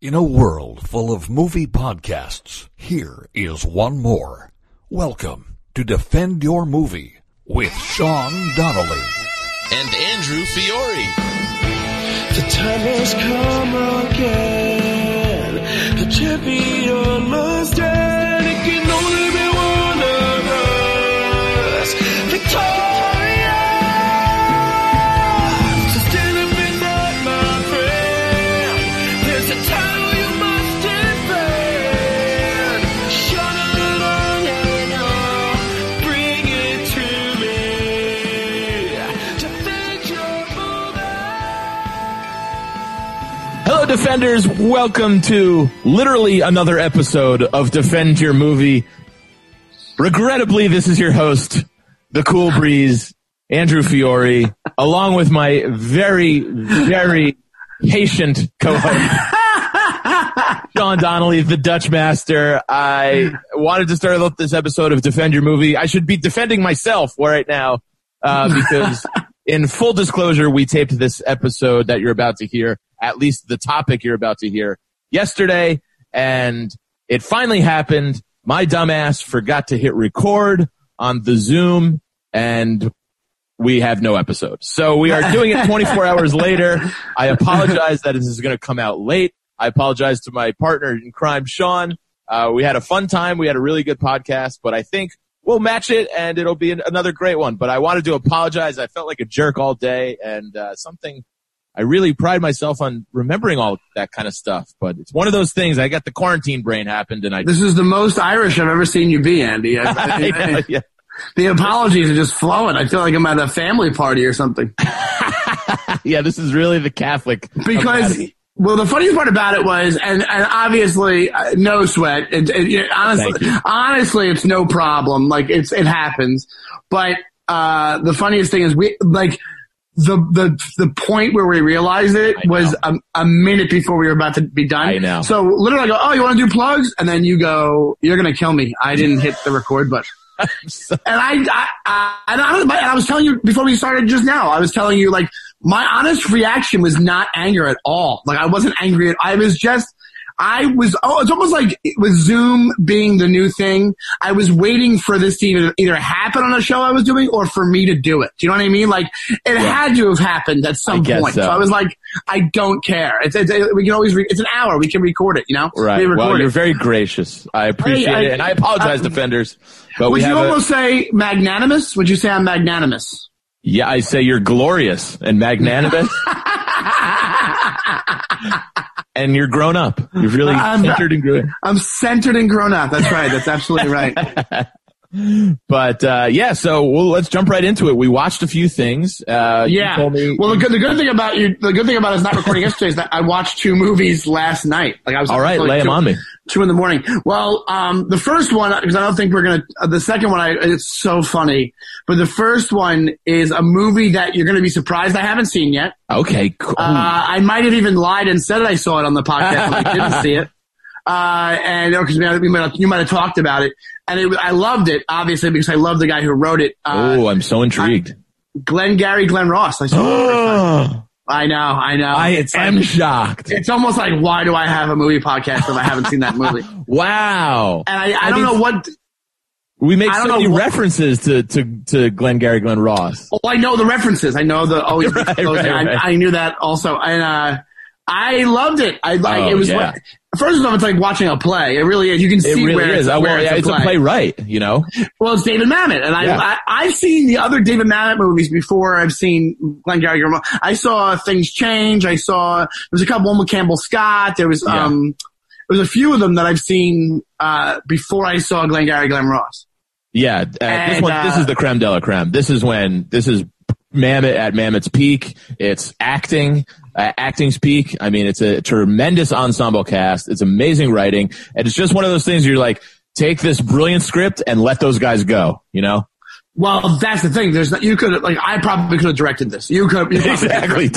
In a world full of movie podcasts, here is one more. Welcome to Defend Your Movie with Sean Donnelly. and Andrew Fiore. The time has come again. The champion must end. Defenders. Welcome to literally another episode of Defend Your Movie. Regrettably, this is your host, the Cool Breeze, Andrew Fiore, along with my very, very patient co-host, Sean Donnelly, the Dutch Master. I wanted to start off this episode of Defend Your Movie. I should be defending myself right now, uh, because in full disclosure, we taped this episode that you're about to hear, at least the topic you're about to hear, yesterday, and it finally happened. My dumbass forgot to hit record on the Zoom, and we have no episode. So we are doing it 24 hours later. I apologize that this is going to come out late. I apologize to my partner in crime, Sean. Uh, we had a fun time. We had a really good podcast, but I think we'll match it and it'll be an, another great one. But I wanted to apologize. I felt like a jerk all day and uh, something I really pride myself on remembering all that kind of stuff. But it's one of those things. I got the quarantine brain happened and I. This is the most Irish I've ever seen you be, Andy. I- I- yeah. the apologies are just flowing. I feel like I'm at a family party or something. yeah, this is really the Catholic. Because, well, the funniest part about it was, and, and obviously, uh, no sweat. It, it, it- honestly, honestly, it's no problem. Like it's it happens. But uh, the funniest thing is we like. The, the the point where we realized it I was a, a minute before we were about to be done. I know. So literally, I go, "Oh, you want to do plugs?" And then you go, "You're gonna kill me." I didn't hit the record button. So- And I, I, I, and I, and I was telling you before we started just now, I was telling you like my honest reaction was not anger at all. Like I wasn't angry at, I was just, I was, oh, it's almost like with Zoom being the new thing. I was waiting for this to either, either happen on a show I was doing or for me to do it. Do you know what I mean? Like it had to have happened at some I point. so. I was like, I don't care. It's, it's, we can always, re- it's an hour. We can record it, you know? Right. We well, you're it. very gracious. I appreciate I- it, and I apologize, I- defenders. But Would we you have a, almost say magnanimous? Would you say I'm magnanimous? Yeah. I say you're glorious and magnanimous, and you're grown up. You're really I'm- centered and grown. I'm centered and grown up. That's right. That's absolutely right. But uh, yeah, so well, let's jump right into it. We watched a few things. Uh, you Yeah. told me- Well, the good, the good thing about you, the good thing about us not recording yesterday is that I watched two movies last night. Like I was all right, like lay them two, on me. Two in the morning. Well, um, the first one because I don't think we're gonna. Uh, the second one, I, it's so funny. But the first one is a movie that you're gonna be surprised I haven't seen yet. Okay, cool. Uh, I might have even lied and said I saw it on the podcast when I didn't see it. Uh, and because we might have, you might have talked about it, and it, I loved it obviously because I love the guy who wrote it. Uh, oh, I'm so intrigued. Glenn Gary, Glen Ross. I saw. it the first time. I know, I know. I it's am like, shocked. it's almost like why do I have a movie podcast if I haven't seen that movie? And Wow. I, I, I don't mean- know what. We make so many what- references to, to, to Glenn Gary, Glen Ross. Oh, I know the references. I know the always. Right, right, right. I, I knew that also, and uh, I loved it. I like Oh, it was. yeah. like- First of all, it's like watching a play. It really is. You can It see really where is. it's, Uh, where well, yeah, it's a play. playwright, you know? Well, it's David Mamet, and I, Yeah. I I've seen the other David Mamet movies before. I've seen Glengarry. I saw Things Change. I saw there was a couple one with Campbell Scott. There was Yeah. um there was a few of them that I've seen uh before I saw Glenn Gary Glen Ross. Yeah, uh, this And, one, this uh, is the creme de la creme. This is when, this is Mamet at Mamet's peak. It's acting, uh, acting's peak. I mean, it's a tremendous ensemble cast. It's amazing writing. And it's just one of those things you're like, take this brilliant script and let those guys go, you know? Well, that's the thing. There's not, you could like I probably could have directed this. You could you Exactly.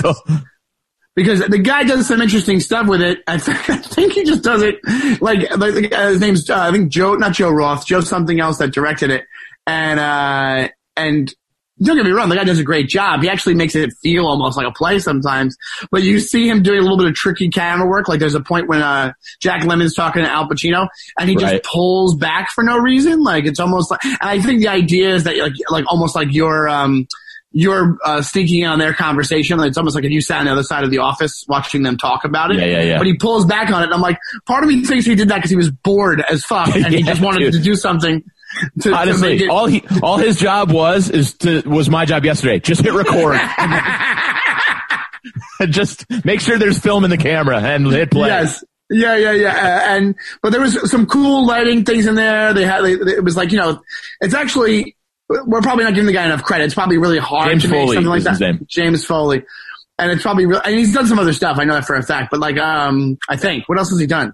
because the guy does some interesting stuff with it. I think, I think he just does it like, like uh, his name's uh, I think Joe, not Joe Roth, Joe something else that directed it, and uh and don't get me wrong, the guy does a great job. He actually makes it feel almost like a play sometimes. But you see him doing a little bit of tricky camera work. Like there's a point when uh, Jack Lemmon's talking to Al Pacino, and he Right. just pulls back for no reason. Like it's almost like, and I think the idea is that like like almost like you're um you're uh, sneaking in on their conversation. Like, It's almost like if you sat on the other side of the office watching them talk about it. Yeah, yeah, yeah. But he pulls back on it, and I'm like, part of me thinks he did that because he was bored as fuck, and he just wanted dude. to do something. To, to Honestly, it, all he all his job was is to was my job yesterday. Just hit record. Just make sure there's film in the camera and hit play. Yes. Yeah, yeah, yeah. And but there was some cool lighting things in there. They had they, it was like you know, it's actually we're probably not giving the guy enough credit. It's probably really hard James to make Foley something like that. James Foley, and it's probably real. And he's done some other stuff. I know that for a fact. But like, um, I think what else has he done?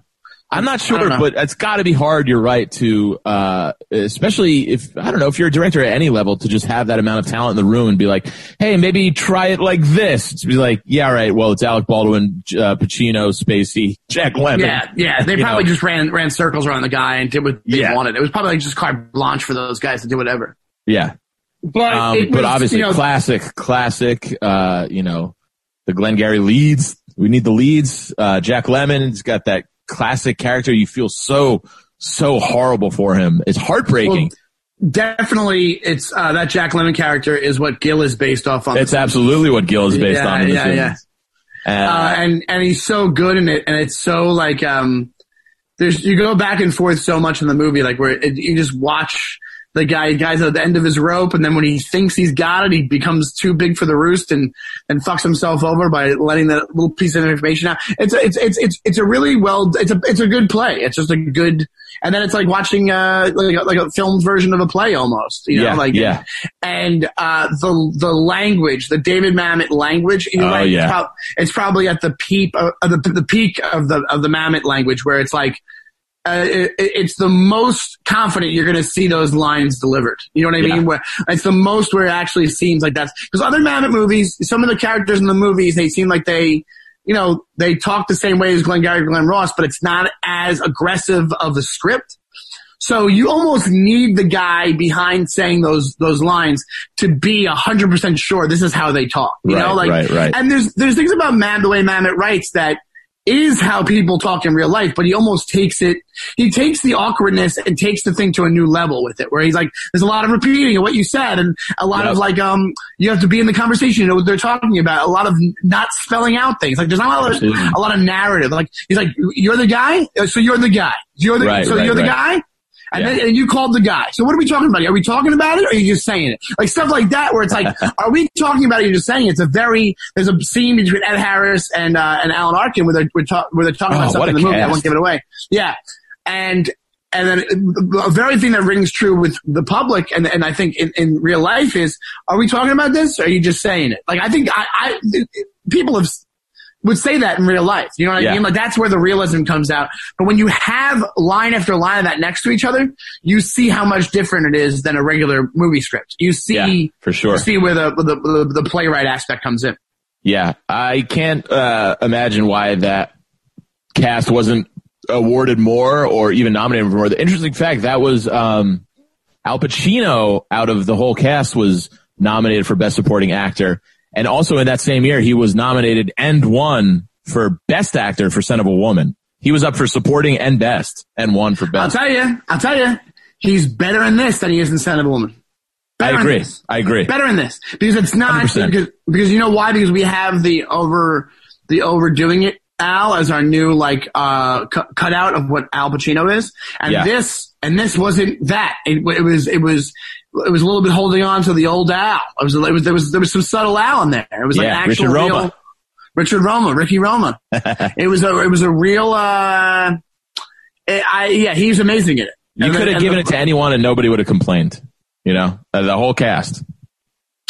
I'm not sure, but it's got to be hard. You're right to, uh, especially if I don't know if you're a director at any level to just have that amount of talent in the room and be like, hey, maybe try it like this. To be like, yeah, right. Well, it's Alec Baldwin, uh, Pacino, Spacey, Jack Lemmon. Yeah, yeah. They You probably know. just ran ran circles around the guy and did what they Yeah. wanted. It was probably like just carte blanche for those guys to do whatever. yeah. But Um, it but obviously, you know, classic, classic. Uh, you know, the Glengarry leads. We need the leads. Uh, Jack Lemmon's got that classic character. You feel so, so horrible for him. It's heartbreaking. definitely it's uh, that Jack Lemmon character is what Gil is based off on. it's absolutely what Gil is based Yeah, on. Yeah, film. yeah. Uh, uh, and and he's so good in it, and it's so like um, there's you go back and forth so much in the movie, like where it, you just watch the guy guy's at the end of his rope, and then when he thinks he's got it, he becomes too big for the roost and and fucks himself over by letting that little piece of information out. It's a, it's it's it's it's a really well it's a it's a good play. It's just a good. And then it's like watching uh like a, like a filmed version of a play almost, you know, Yeah, like yeah. and uh, the the language, the David Mamet language. You know, Oh, like, yeah. it's, prob- it's probably at the peak of the, the peak of the of the Mamet language, where it's like uh, it, it's the most confident you're going to see those lines delivered. You know what I Yeah. mean? Where it's the most where it actually seems like that's because other Mamet movies, some of the characters in the movies, they seem like they. You know, they talk the same way as Glenn Gary, Glen Ross, but it's not as aggressive of a script. So you almost need the guy behind saying those those lines to be hundred percent sure this is how they talk. You know, like right, right. and there's there's things about Mam the way Mamet writes that is how people talk in real life, but he almost takes it he takes the awkwardness and takes the thing to a new level with it, where he's like, there's a lot of repeating of what you said and a lot Yep. of like um you have to be in the conversation, you know what they're talking about, a lot of not spelling out things. Like there's not a lot of a lot of narrative. Like he's like, You're the guy? So you're the guy. You're the Right, so right, you're the right. guy? And, Yeah. then, and you called the guy. So what are we talking about? Are we talking about it or are you just saying it? Like stuff like that where it's like, are we talking about it or you're just saying it? It's a very, there's a scene between Ed Harris and, uh, and Alan Arkin where they're, where, they're talking Oh, about something in the movie. I won't give it away. Yeah. And, and then uh, a very thing that rings true with the public and, and I think in, in real life is, are we talking about this or are you just saying it? Like I think I, I people have would say that in real life. You know what Yeah. I mean? Like that's where the realism comes out. But when you have line after line of that next to each other, you see how much different it is than a regular movie script. You see, Yeah, for sure. you see where the, the, the, the playwright aspect comes in. Yeah, I can't uh, imagine why that cast wasn't awarded more or even nominated for more. The interesting fact that was um, Al Pacino out of the whole cast was nominated for Best Supporting Actor, and also in that same year he was nominated and won for Best Actor for Scent of a Woman. He was up for supporting and best and won for best. I'll tell you, I'll tell you, he's better in this than he is in Scent of a Woman. I Better in agree. I agree. better in this because it's not 100%. because because you know why because we have the over the overdoing it Al as our new like uh cu- cutout of what Al Pacino is and Yeah. this and this wasn't that it, it was it was it was a little bit holding on to the old Al it was it was there was there was some subtle Al in there it was like an actual Richard Roma. real Richard Roma Ricky Roma it was a it was a real uh it, I yeah he's amazing in it You And could have given the- it to anyone and nobody would have complained. You know, Uh, the whole cast.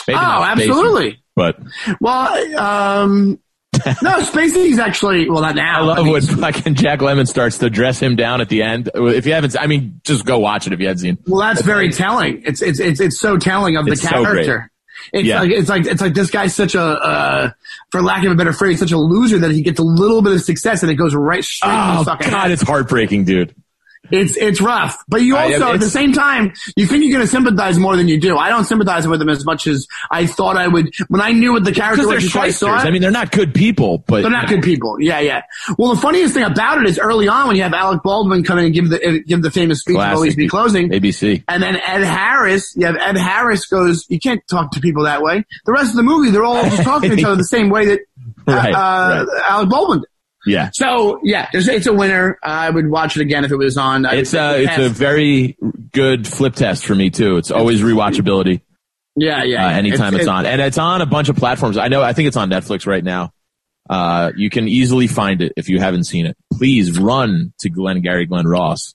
Maybe oh absolutely but Well, um, no, Spacey's actually well not now. I love mean, when fucking Jack Lemmon starts to dress him down at the end. If you haven't, I mean, just go watch it if you haven't seen. Well, that's very telling. It's it's it's it's so telling of the It's so character. It's Yeah. like it's like it's like this guy's such a, uh, for lack of a better phrase, such a loser that he gets a little bit of success and it goes right straight to Oh the fucking God, head. it's heartbreaking, dude. It's it's rough, but you I- also at the same time you think you're going to sympathize more than you do. I don't sympathize with them as much as I thought I would when I knew what the character was I saw. I mean, they're not good people, but They're not good people. Yeah, yeah. Well, the funniest thing about it is early on when you have Alec Baldwin come in and give the uh, give the famous speech, Classic. "Always be closing," ABC. and then Ed Harris. You have Ed Harris goes, "You can't talk to people that way." The rest of the movie, they're all just talking to each other the same way that uh, Right, uh, Alec Baldwin did. Yeah. So yeah, it's a winner. I would watch it again if it was on. I It's a, it's a very good flip test for me too. It's always rewatchability. yeah, yeah. uh, anytime it's, it- on. And it's on a bunch of platforms. I know, I think it's on Netflix right now. Uh, you can easily find it if you haven't seen it. Please run to Glenn Gary Glen Ross.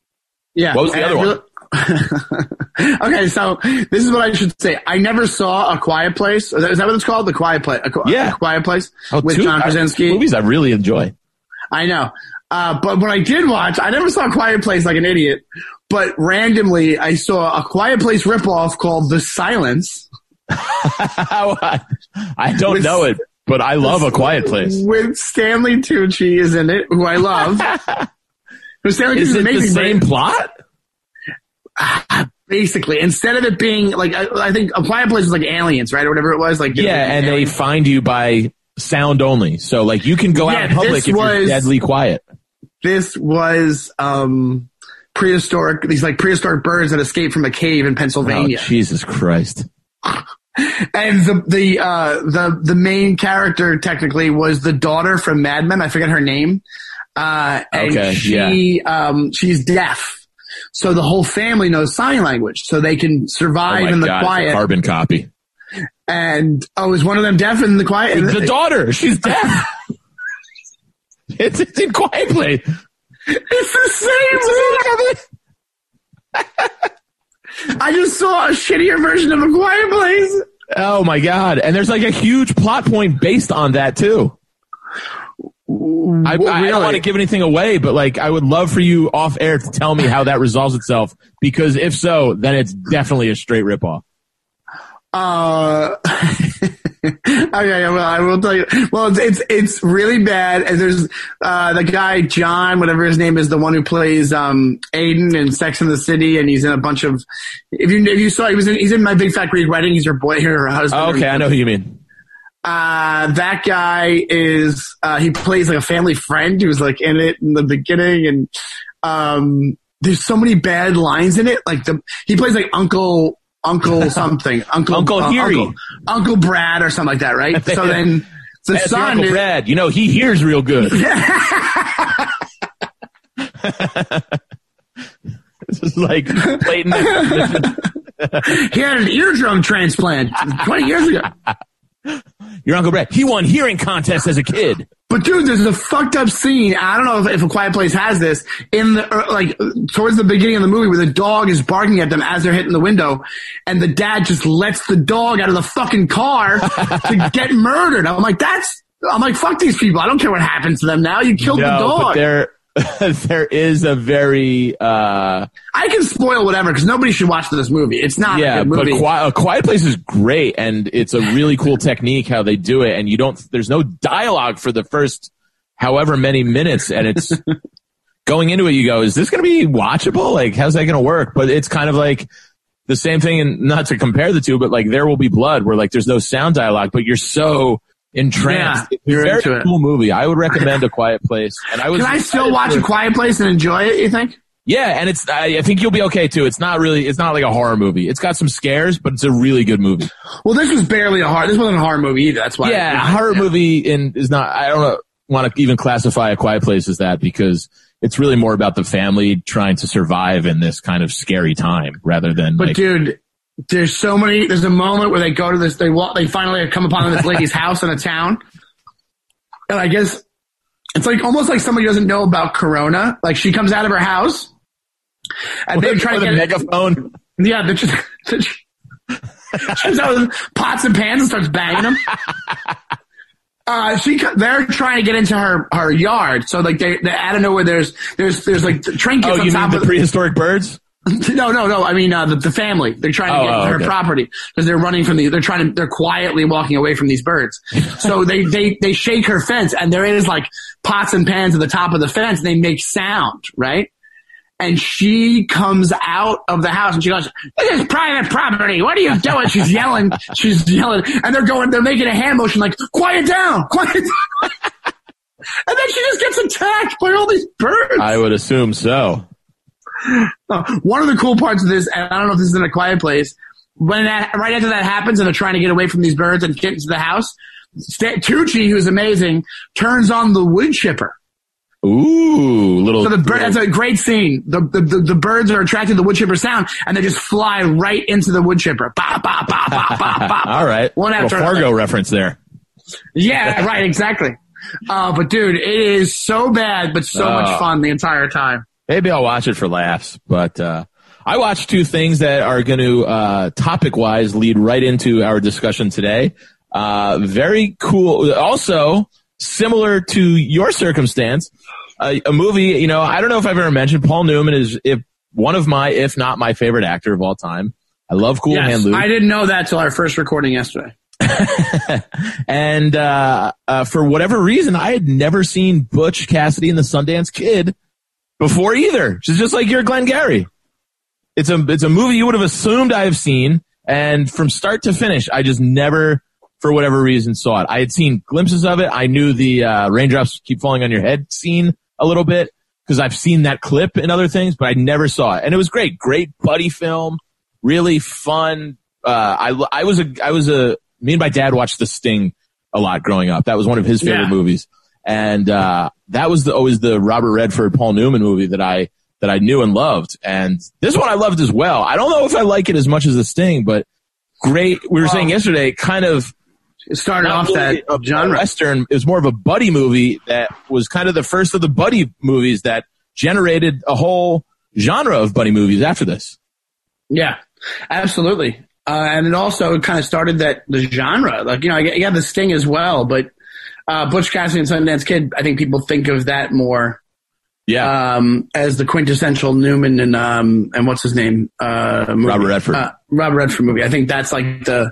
Yeah. What was the other one? okay, so this is what I should say. I never saw A Quiet Place. Is that, what it's called? The Quiet Place. A, Yeah. A Quiet Place Oh, with two- John uh, Krasinski. Movies I really enjoy. I know. Uh, but what I did watch, I never saw A Quiet Place like an idiot, but randomly I saw a Quiet Place ripoff called The Silence I don't With- know it, but I love A Quiet Place. with Stanley Tucci is in it, who I love. Stanley Is Tucci's it the amazing. but- same plot? basically instead of it being like I, I think a quiet place is like aliens right or whatever it was like Yeah, and they find you by sound only. So like you can go out in public if you're was- deadly quiet. this was um prehistoric these like prehistoric birds that escaped from a cave in Oh, Pennsylvania Jesus Christ. and the the uh the the main character technically was the daughter from Mad Men I forget her name uh and Okay, she um she's deaf so the whole family knows sign language so they can Oh survive my in the God, quiet carbon copy. And oh is one of them deaf in the quiet The daughter, she's deaf. it's, it's in Quiet Place. It's the same. movie. I just saw a shittier version of a quiet place. Oh my god! And there's like a huge plot point based on that too. I, I don't want to give anything away, but like I would love for you off air to tell me how that resolves itself. Because if so, then it's definitely a straight ripoff. Uh, okay, well, I will tell you. Well, it's it's, it's really bad. And there's uh, the guy John, whatever his name is, the one who plays um, Aidan in Sex in the City, and he's in a bunch of. If you if you saw, he was in he's in My Big Fat Greek Wedding. He's your boy, her husband. Oh, okay, I know who you mean. Uh, that guy is, uh, he plays like a family friend. He was like in it in the beginning and, um, there's so many bad lines in it. Like the, he plays like Uncle, Uncle something. Uncle, Uncle uh. Uncle, Uncle Brad or something like that, right? so then the That's son Uncle is, Brad. You know he hears real good. this is like Clayton. he had an eardrum transplant 20 years ago. Your Uncle Brad. He won hearing contests as a kid. But dude, there's a fucked up scene. I don't know if, if a quiet place has this in the er, like towards the beginning of the movie where the dog is barking at them as they're hitting the window, and the dad just lets the dog out of the fucking car to get murdered. I'm like, that's. I'm like, fuck these people. I don't care what happens to them now. You killed the No, but dog. there, is a very, uh, I can spoil whatever because nobody should watch this movie. It's not yeah, a but. Qui- a Quiet Place is great, and it's a really cool technique how they do it, and you don't. There's no dialogue for the first however many minutes, and it's going into it. You go, is this going to be watchable? Like, how's that going to work? But it's kind of like the same thing, and not to compare the two, but like There Will Be Blood, where like there's no sound dialogue, but you're so entranced. Yeah, you're very into it. cool movie. I would recommend A Quiet Place, and I was. can I still watch a quiet place and enjoy it? You think? Yeah, and it's. I I think you'll be okay too. It's not really. It's not like a horror movie. It's got some scares, but it's a really good movie. Well, this was barely a horror. This wasn't a horror movie either. That's why. yeah, a horror movie in is not. I don't want to even classify a Quiet Place as that because it's really more about the family trying to survive in this kind of scary time rather than But like. dude, there's so many. There's a moment where they go to this. They walk. They finally come upon this lady's house in a town, and I guess it's like almost like somebody doesn't know about Corona. Like she comes out of her house, and they're trying to a get. megaphone. Yeah, they're just. they're just- comes out with pots and pans and starts banging them. Uh, she, they're trying to get into her, her yard. So like they, they, I don't know where there's, there's, there's like trinkets Oh, on you top mean of the prehistoric birds? no, no, no. I mean, uh, the, the family. They're trying to Oh, get oh, her okay. property because they're running from the, they're trying to, they're quietly walking away from these birds. So they, they, they shake her fence and there is like pots and pans at the top of the fence and they make sound, right? and she comes out of the house and she goes, "This is private property. What are you doing?" She's yelling. She's yelling, and they're going. They're making a hand motion like, "Quiet down, quiet." down. and then she just gets attacked by all these birds. I would assume so. Uh, One of the cool parts of this, and I don't know if this is in a quiet place, when that right after that happens and they're trying to get away from these birds and get into the house, Tucci, who's amazing, turns on the wood chipper. Ooh, little. So the bird, that's a great scene. The, the, the, the birds are attracted to the wood chipper sound and they just fly right into the wood chipper. Ba, ba, ba, ba, ba, ba. All right. One Little after Fargo another. reference there. Yeah, right, exactly. Uh, but dude, it is so bad, but so Oh. much fun the entire time. Maybe I'll watch it for laughs, but uh, I watched two things that are going to uh, topic wise lead right into our discussion today. Uh, very cool. Also, similar to your circumstance, a, a movie. You know, I don't know if I've ever mentioned Paul Newman is if one of my, if not my favorite actor of all time. I love Cool Hand Luke. I didn't know that till our first recording yesterday. and uh, uh, for whatever reason, I had never seen Butch Cassidy and the Sundance Kid before either. She's just like your Glengarry. It's a it's a movie you would have assumed I have seen, and from start to finish, I just never, for whatever reason, saw it. I had seen glimpses of it. I knew the uh, raindrops keep falling on your head scene a little bit because I've seen that clip and other things, but I never saw it, and it was great. Great buddy film, really fun. Uh, I I was a I was a me and my dad watched The Sting a lot growing up. That was one of his favorite Yeah. movies, and uh, that was the, always the Robert Redford Paul Newman movie that I that I knew and loved. And this one I loved as well. I don't know if I like it as much as The Sting, but great. We were saying yesterday, kind of It started off really that a genre. western. It was more of a buddy movie that was kind of the first of the buddy movies that generated a whole genre of buddy movies after this. Yeah, absolutely. Uh, and it also kind of started that the genre. Like you know, you got the Sting as well, but uh, Butch Cassidy and Sundance Kid. I think people think of that more Yeah, um, as the quintessential Newman and um, and what's his name? Uh, movie. Robert Redford. Uh, Robert Redford movie. I think that's like the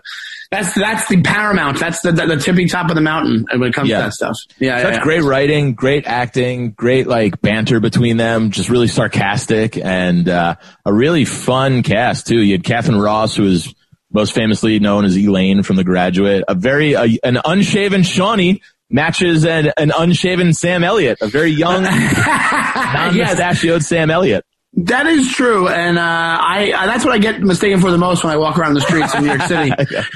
that's that's the paramount. That's the the, the tippy top of the mountain when it comes Yeah. to that stuff. Yeah, Such yeah, yeah. great writing, great acting, great like banter between them, just really sarcastic and uh, a really fun cast too. You had Katharine Ross, who is most famously known as Elaine from The Graduate. A very uh, an unshaven Shawnee matches an, an unshaven Sam Elliott, a very young, non-mustachioed Sam Elliott. That is true, and uh, I, I that's what I get mistaken for the most when I walk around the streets in New York City.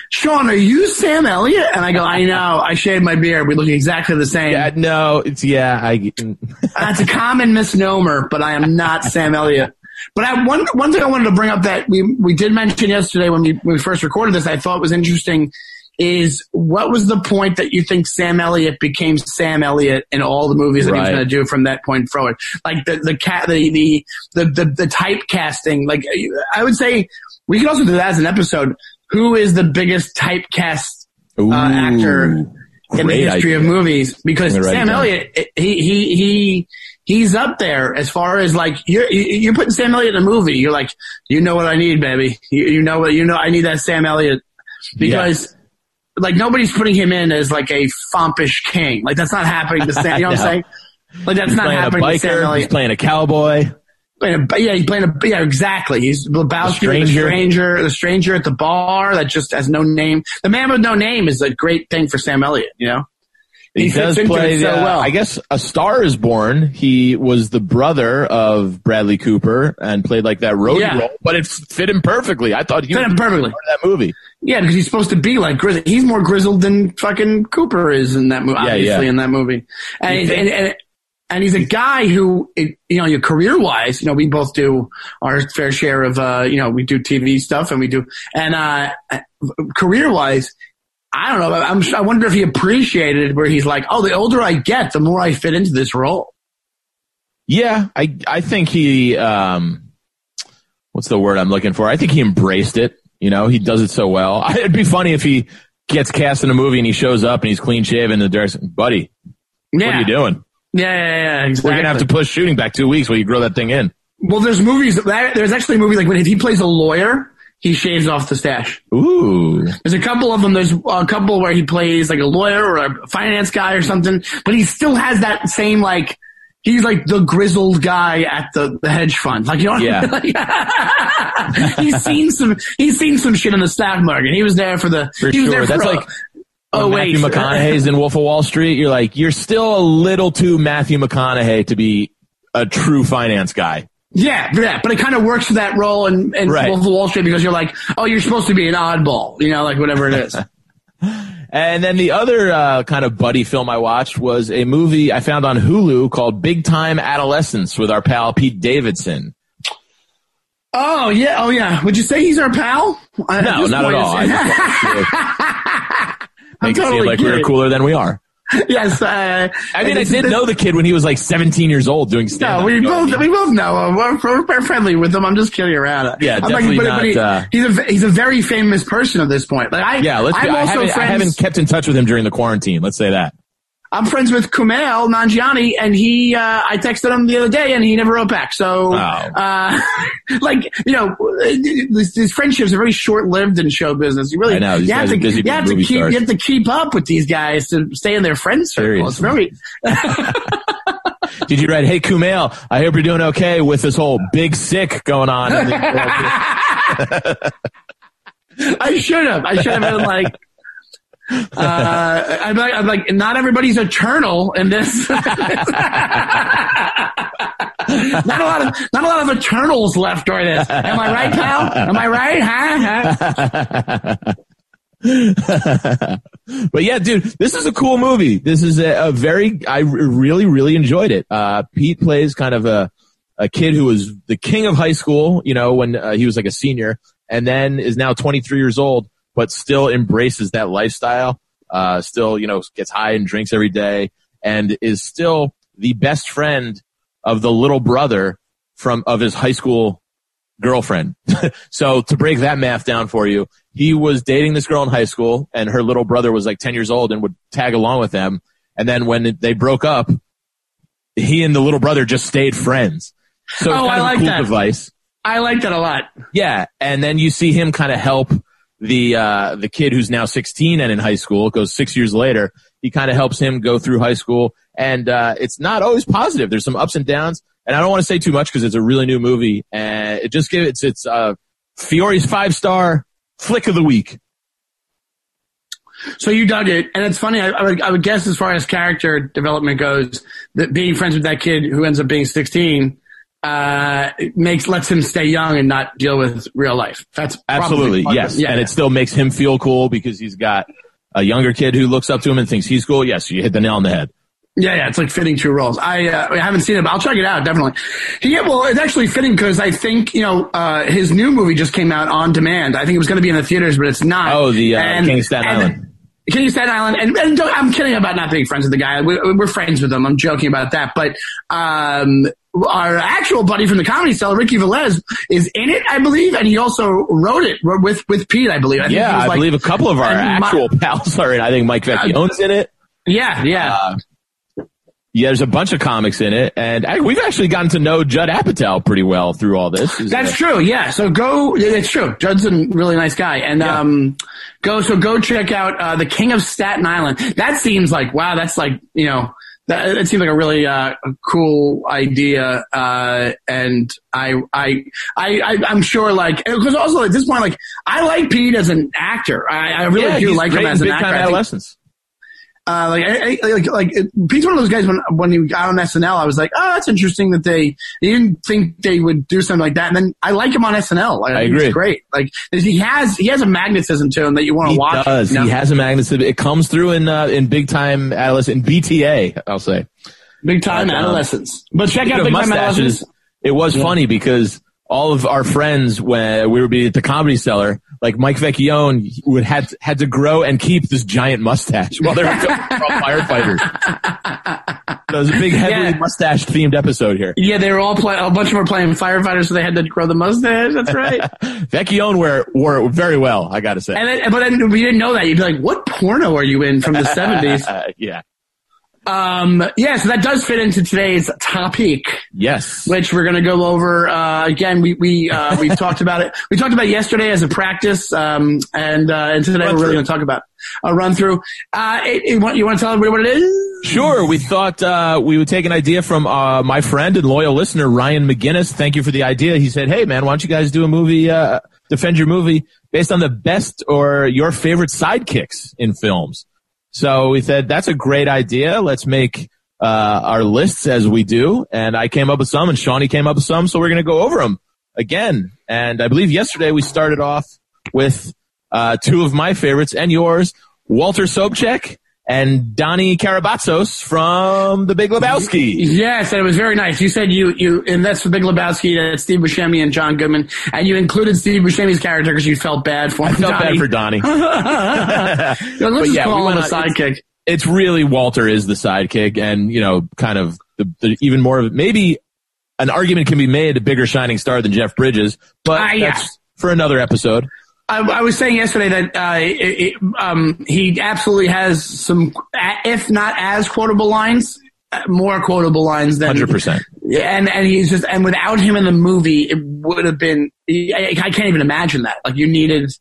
Sean, are you Sam Elliott? And I go, I know. I shaved my beard. We look exactly the same. Yeah, no, it's yeah. I That's a common misnomer, but I am not Sam Elliott. But I, one one thing I wanted to bring up that we we did mention yesterday when we when we first recorded this, I thought was interesting, is what was the point that you think Sam Elliott became Sam Elliott in all the movies that he was going to do from that point forward? Like the the cat the the the the, the typecasting. Like I would say we could also do that as an episode. Who is the biggest typecast Ooh, uh, actor in the history of movies because I'm gonna write it Sam. Elliott, he he he he's up there as far as like you're you're putting Sam Elliott in a movie. You're like, you know what I need, baby. You, you know what you know. I need that Sam Elliott because. Like nobody's putting him in as like a fompish king. Like that's not happening to Sam. You know what I'm saying? Like that's He's not happening to Sam biker. He's playing a cowboy. Playing a, yeah, he's playing a yeah, exactly. He's Lebowski, the stranger. stranger, the stranger at the bar that just has no name. The man with no name is a great thing for Sam Elliott. You know, He, He does play. so uh, well. I guess A Star Is Born. He was the brother of Bradley Cooper and played like that road Yeah. role, but it fit him perfectly. I thought he Fit was him perfectly. part of that movie. Yeah, because he's supposed to be like grizzled. He's more grizzled than fucking Cooper is in that movie. Yeah, obviously, yeah. in that movie, and and, and and he's a guy who, you know, your career wise, you know, we both do our fair share of, uh, you know, we do TV stuff and we do, and uh, career wise, I don't know. I'm, I wonder if he appreciated where he's like, oh, the older I get, the more I fit into this role. Yeah, I I think he um what's the word I'm looking for? I think he embraced it. You know, he does it so well. It'd be funny if he gets cast in a movie and he shows up and he's clean shaven and there's buddy, Yeah, what are you doing? Yeah, yeah, yeah. Exactly. We're gonna have to push shooting back two weeks while you grow that thing in. Well, there's movies. that- There's actually a movie like when he plays a lawyer, he shaves off the stash. Ooh. There's a couple of them. There's a couple where he plays like a lawyer or a finance guy or something, but he still has that same like he's like the grizzled guy at the, the hedge fund. Like you know, Yeah. like, he's seen some he's seen some shit in the stock market. He was there for the For he was sure. there That's for, like oh Matthew wait, McConaughey's in Wolf of Wall Street. You're like, you're still a little too Matthew McConaughey to be a true finance guy. Yeah, yeah, but it kind of works for that role in, in Right. Wolf of Wall Street because you're like, oh, you're supposed to be an oddball, you know, like whatever it is. And then the other uh, kind of buddy film I watched was a movie I found on Hulu called Big Time Adolescence with our pal Pete Davidson. oh yeah, oh yeah. Would you say he's our pal? No, not at all. I just to make it seem like we're kidding. cooler than we are. yes, uh, I mean, I did this- know the kid when he was like 17 years old doing No, stand-up. we You know what I both we both know him. We're, we're friendly with him. I'm just kidding around. Yeah, I'm definitely but, not, but he- uh, he's a he's a very famous person at this point. Like I, Yeah, let's. Be, I'm I, also haven't, I haven't kept in touch with him during the quarantine. Let's say that. I'm friends with Kumail Nanjiani, and he, uh, I texted him the other day, and he never wrote back. So, Oh. uh, like, you know, these, friendships are very short-lived in show business. You really, know, you have to, you have to keep, stars. you have to keep up with these guys to stay in their friend circle. It's very, Did you write, "Hey Kumail, I hope you're doing okay with this whole big sick going on"? in the- I should have, I should have been like, uh, I'm like, I'm like, not everybody's eternal in this. not a lot of, not a lot of eternals left during this. Am I right, pal? Am I right? Huh? but yeah, dude, this is a cool movie. This is a, a very, I really, really enjoyed it. Uh, Pete plays kind of a, a kid who was the king of high school, you know, when uh, he was like a senior and then is now 23 years old, but still embraces that lifestyle. Uh, still, you know, gets high and drinks every day and is still the best friend of the little brother from, of his high school girlfriend. so to break that math down for you, he was dating this girl in high school and her little brother was like 10 years old and would tag along with them. And then when they broke up, he and the little brother just stayed friends. So Oh, I like a cool that. device. I like that a lot. Yeah. And then you see him kind of help the, uh, the kid who's now 16 and in high school, goes six years later. He kind of helps him go through high school and, uh, it's not always positive. There's some ups and downs and I don't want to say too much because it's a really new movie and it just gives, it's, it's, uh, Fiore's five star flick of the week. So you dug it, and it's funny. I, I, would, I would guess, as far as character development goes, that being friends with that kid who ends up being 16 uh, makes lets him stay young and not deal with real life. That's Absolutely. Yes. Yeah, and yeah. it still makes him feel cool because he's got a younger kid who looks up to him and thinks he's cool. Yes. You hit the nail on the head. Yeah, yeah, it's like fitting two roles. I, uh, I haven't seen it, but I'll check it out definitely. He, well, it's actually fitting because I think you know uh, his new movie just came out on demand. I think it was going to be in the theaters, but it's not. Oh, the, uh, King of Staten and- Island. King of Staten Island, and, and don't, I'm kidding about not being friends with the guy. We, we're friends with him. I'm joking about that, but um, our actual buddy from the Comedy Cell, Ricky Velez, is in it, I believe, and he also wrote it with with Pete, I believe. I Yeah. I like- believe a couple of our and my- actual pals are in. I think Mike Vecchione's in it. Yeah, yeah. Uh, yeah, there's a bunch of comics in it, and I, we've actually gotten to know Judd Apatow pretty well through all this. That's uh, true. Yeah. So go. It's true. Judd's a really nice guy, and Yeah. um, go. So go check out uh, the King of Staten Island. That seems like wow. That's like you know. That, it seems like a really uh, cool idea, uh, and I, I, I, I, I'm sure, like, because also at this point, like, I like Pete as an actor. I, I really yeah, do like him as an actor. time I think- adolescence. Uh, like, I, I, like, like, it- Pete's one of those guys when, when he got on SNL, I was like, oh, that's interesting that they, they didn't think they would do something like that. And then I like him on SNL. Like, I think he's agree. great. Like, he has, he has a magnetism to him that you want to He watch. does. you know? He has a magnetism. It comes through in uh, in big time adolescent in BTA. I'll say. Big time um, adolescence. But check out Big Time Adolescence. it was funny because all of our friends when we would be at the comedy cellar, like Mike Vecchione would had had to grow and keep this giant mustache while they were filming for all firefighters. So it was a big heavily Yeah. mustache themed episode here. Yeah, they were all play, a bunch of them were playing firefighters, so they had to grow the mustache. That's right. Vecchione wore wore it very well, I gotta say. and then, but then we didn't know that. You'd be like, what porno are you in from the 70s? Uh, yeah. Um, yeah, so that does fit into today's topic, Yes. which we're going to go over. Uh, again, we we uh, we talked about it. We talked about it yesterday as a practice, um, and uh, and today Run we're really going to talk about a run through. Uh, it, it, you want to tell everybody what it is? Sure. We thought uh, we would take an idea from uh, my friend and loyal listener Ryan McGinnis. Thank you for the idea. He said, "Hey, man, why don't you guys do a movie, uh, defend your movie based on the best or your favorite sidekicks in films?" So we said that's a great idea. Let's make uh, our lists as we do. And I came up with some, and Shawnee came up with some. So we're going to go over them again. And I believe yesterday we started off with uh, two of my favorites and yours, Walter Sobchak and Donny Kerabatsos from The Big Lebowski. Yes, and it was very nice. You said you you and that's the Big Lebowski, that's Steve Buscemi and John Goodman, and you included Steve Buscemi's character because you felt bad for him. I felt bad for Donnie. You know, let's But yeah, call we him a sidekick. it's really Walter is the sidekick, and you know, kind of the, the even more of maybe an argument can be made a bigger shining star than Jeff Bridges, but Ah, yeah. that's for another episode. I, I was saying yesterday that uh, it, it, um, he absolutely has some, if not as quotable lines, uh, more quotable lines than Hundred percent. Yeah, and and he's just and without him in the movie, it would have been. I, I can't even imagine that. Like you needed,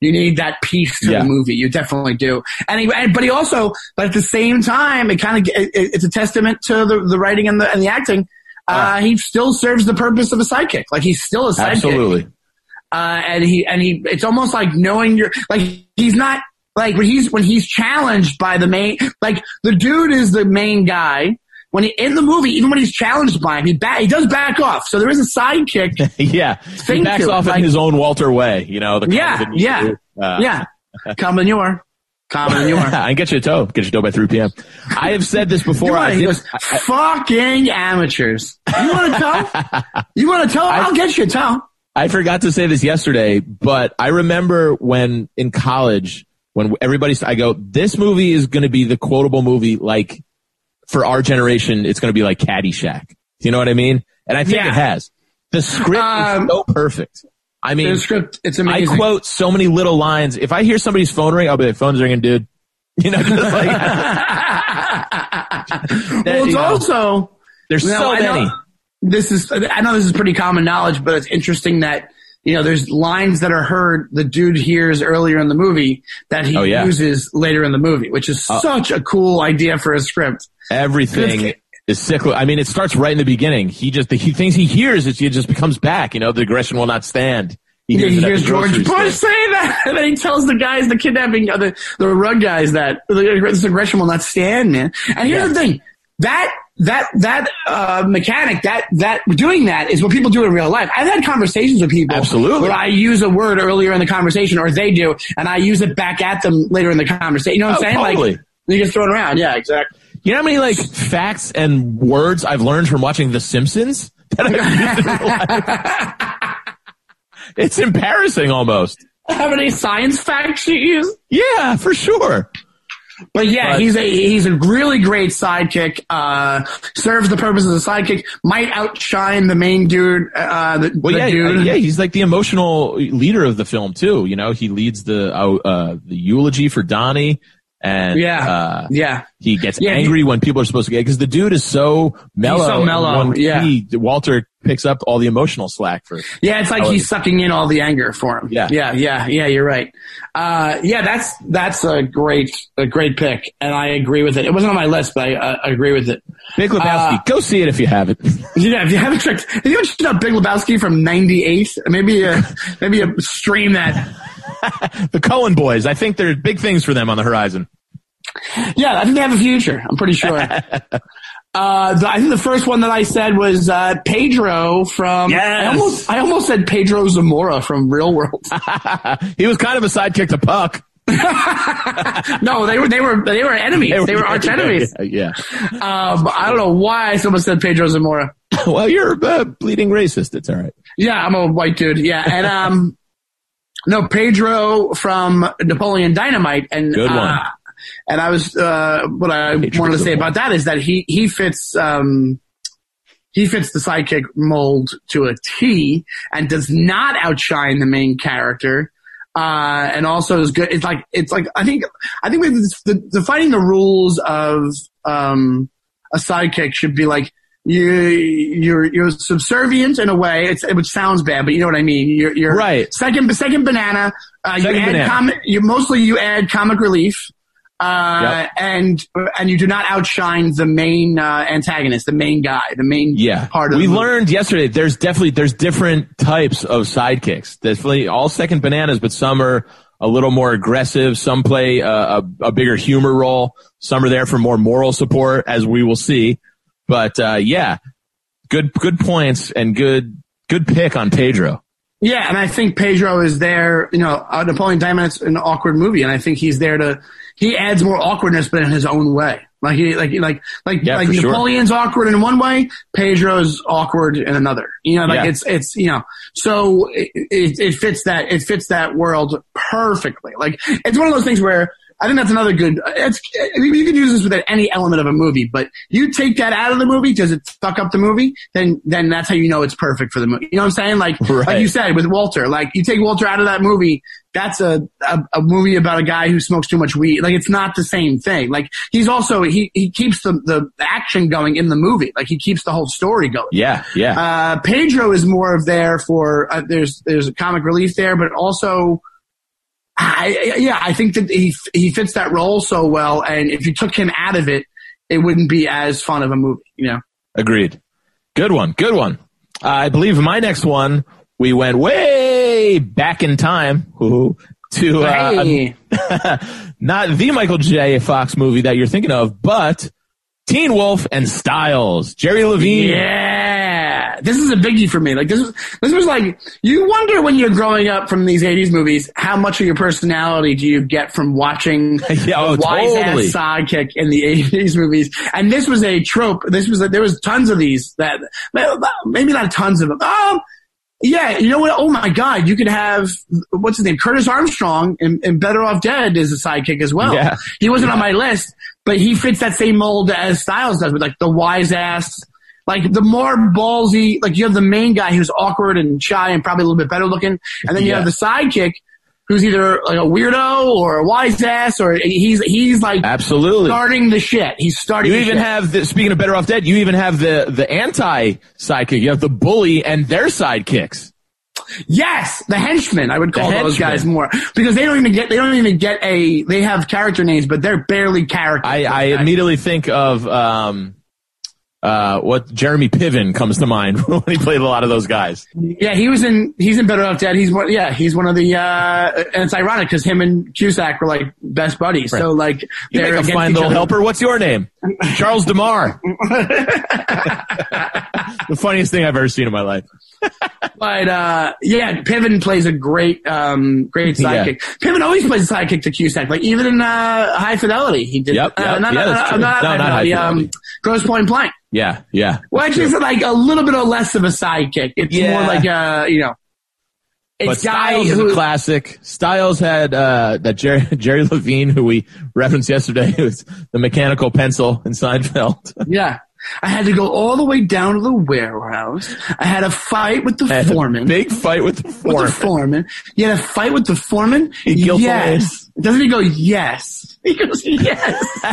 you need that piece to Yeah. the movie. You definitely do. And he, and, but he also, but at the same time, it kind of it, it's a testament to the the writing and the and the acting. Uh, he still serves the purpose of a sidekick. Like he's still a sidekick. Absolutely. Uh, and he and he, it's almost like knowing your like he's not like when he's when he's challenged by the main like the dude is the main guy. When he in the movie, even when he's challenged by him, he back he does back off. So there is a sidekick. yeah, he backs off like- in his own Walter way. You know, the Yeah, that he yeah, do. Uh, yeah, Commodore, Commodore. I can get you a toe. Get you a toe by 3 p.m. I have said this before. I did, goes, fucking amateurs. You want to tell? You want to tell? I'll get you a tell. I forgot to say this yesterday, but I remember when in college, when everybody, I go, this movie is going to be the quotable movie, like for our generation, it's going to be like Caddyshack. Do you know what I mean? And I think Yeah. it has. The script Um, is so perfect. I mean, The script, it's amazing. I quote so many little lines. If I hear somebody's phone ring, I'll be like, phone's ringing, dude. You know, just like, well, it's also there's so I know- many. This is I know this is pretty common knowledge, but it's interesting that you know there's lines that are heard the dude hears earlier in the movie that he Oh, yeah. uses later in the movie, which is such a cool idea for a script. Everything is cyclical. I mean, it starts right in the beginning. He just, the he, things he hears, it, it just becomes back. You know, the aggression will not stand. He Yeah, he hears George Bush say that, and then he tells the guys, the kidnapping, uh, the the rug guys that this aggression will not stand, man. And here's Yeah. the thing that. That that uh, mechanic that that doing that is what people do in real life. I've had conversations with people Absolutely. where I use a word earlier in the conversation, or they do, and I use it back at them later in the conversation. You know what Oh, I'm saying? totally. Like you just throw it around. Yeah, exactly. You know how many like facts and words I've learned from watching The Simpsons? That I've used in real life? it's embarrassing almost. How many science facts you use? Yeah, for sure. But yeah, But- he's a he's a really great sidekick. Uh, serves the purpose as a sidekick. Might outshine the main dude. Uh, the, Well, the yeah, dude. yeah, he's like the emotional leader of the film too. You know, he leads the uh, uh, the eulogy for Donny, and Yeah. uh, yeah. he gets Yeah, he- angry when people are supposed to get because the dude is so mellow. so mellow, yeah. he- Walter picks up all the emotional slack for. Yeah, it's like he's sucking in all the anger for him. Yeah. yeah, yeah, yeah. You're right. Uh, yeah, that's that's a great a great pick, and I agree with it. It wasn't on my list, but I, uh, I agree with it. Big Lebowski, Uh, go see it if you haven't. Yeah, if you haven't checked, if you haven't checked out Big Lebowski from '98, maybe uh, maybe a stream that. the Coen boys, I think there are big things for them on the horizon. Yeah, I think they have a future. I'm pretty sure. Uh, the, I think the first one that I said was uh, Pedro from. Yes. I almost, I almost said Pedro Zamora from Real World. he was kind of a sidekick to Puck. no, they were they were they were enemies. They were, arch enemies. Yeah. Um, I don't know why someone said Pedro Zamora. well, you're a bleeding racist. It's all right. Yeah, I'm a white dude. Yeah, and um, no Pedro from Napoleon Dynamite, and Good one. Uh, and I was uh, what I wanted to say about that is that he he fits um he fits the sidekick mold to a T and does not outshine the main character. uh, and also is good. It's like it's like I think I think the, defining the rules of um, a sidekick should be like you you're you're subservient in a way. It's which sounds bad, but you know what I mean. You're, you're Right. Second second banana. Uh, you add banana. comic. You mostly you add comic relief. Uh, Yep. and and you do not outshine the main uh, antagonist, the main guy, the main Yeah. part of we learned yesterday there's definitely there's different types of sidekicks. Definitely all second bananas, but some are a little more aggressive. Some play a, a, a bigger humor role. Some are there for more moral support, as we will see. But uh, yeah, good good points and good good pick on Pedro. Yeah, and I think Pedro is there. You know, uh, Napoleon Dynamite's an awkward movie, and I think he's there to. He adds more awkwardness, but in his own way. Like he, like like like Yeah, like for sure. Napoleon's awkward in one way, Pedro's awkward in another. You know, like Yeah. it's it's you know, so it, it, it fits that it fits that world perfectly. Like it's one of those things where. I think that's another good. It's you can use this with any element of a movie, but you take that out of the movie, does it fuck up the movie? Then then that's how you know it's perfect for the movie. You know what I'm saying? Like like you said with Walter, like you take Walter out of that movie, that's a, a a movie about a guy who smokes too much weed. Like it's not the same thing. Like he's also he he keeps the the action going in the movie. Like he keeps the whole story going. Yeah, yeah. Uh, Pedro is more of there for uh, there's there's a comic relief there, but also. I, yeah, I think that he he fits that role so well, and if you took him out of it, it wouldn't be as fun of a movie, you know. Agreed. Good one. Good one. Uh, I believe my next one, we went way back in time ooh, to uh, Hey. not the Michael J. Fox movie that you're thinking of, but Teen Wolf and Stiles. Jerry Levine. Yeah, this is a biggie for me. Like this was this was like you wonder when you're growing up from these '80s movies, how much of your personality do you get from watching Yeah, oh, wise totally. ass sidekick in the '80s movies? And this was a trope. This was there was tons of these that maybe not tons of them. Um, yeah, you know what? Oh my God, you could have what's his name, Curtis Armstrong, in, in Better Off Dead is a sidekick as well. Yeah. He wasn't on my list, but he fits that same mold as Stiles does, with like the wise ass, like the more ballsy. Like you have the main guy who's awkward and shy and probably a little bit better looking, and then you Yeah. have the sidekick who's either like a weirdo or a wise ass, or he's he's like Absolutely. starting the shit. He's starting. You even shit. have the, speaking of Better Off Dead, you even have the, the anti sidekick. You have the bully and their sidekicks. Yes, the henchmen. I would call The those henchmen. guys more because they don't even get they don't even get a they have character names, but they're barely characters. I, I immediately think of, um, uh, what Jeremy Piven comes to mind when he played a lot of those guys. yeah, he was in he's in Better Off Dead. He's one yeah he's one of the uh and it's ironic because him and Cusack were like best buddies. So like You they're make a fine little other. helper. What's your name? Charles DeMar. the funniest thing I've ever seen in my life. But uh, yeah, Piven plays a great, um, great Yeah. sidekick. Piven always plays a sidekick to Cusack. Like even in uh, High Fidelity, he did. Yep, uh, not, Yeah, not, that's not, true. not No, not High Fidelity, um, Grosse Pointe Blank. Yeah, yeah. Which is like a little bit of less of a sidekick. It's Yeah. more like a, you know, But it's Stiles is a classic. Stiles had uh, that Jerry, Jerry Levine, who we referenced yesterday, who's the mechanical pencil in Seinfeld. yeah. I had to go all the way down to the warehouse. I had a fight with the foreman. Big fight with the with foreman. the foreman. You had a fight with the foreman? Yes. Doesn't he go, yes? He goes, yes.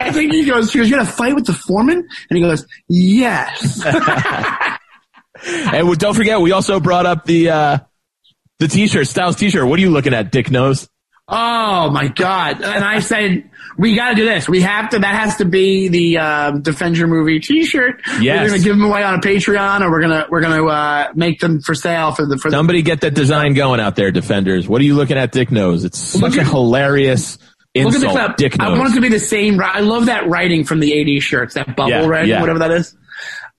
I think he goes, she goes, you had a fight with the foreman? And he goes, yes. And we- don't forget, we also brought up the uh, the T-shirt, Stiles T-shirt. What are you looking at, Dick Nose? oh my God. And I said, we gotta do this. We have to, that has to be the, um, Defend Your Movie t-shirt. Yes. We're gonna give them away on a Patreon or we're gonna, we're gonna, uh, make them for sale for the, for the, Somebody get that design going out there, defenders. What are you looking at, Dick Nose? It's such Look a at- hilarious Look at insult, the clip. I want it to be the same. I love that writing from the '80s shirts, that bubble Yeah, red, yeah. whatever that is.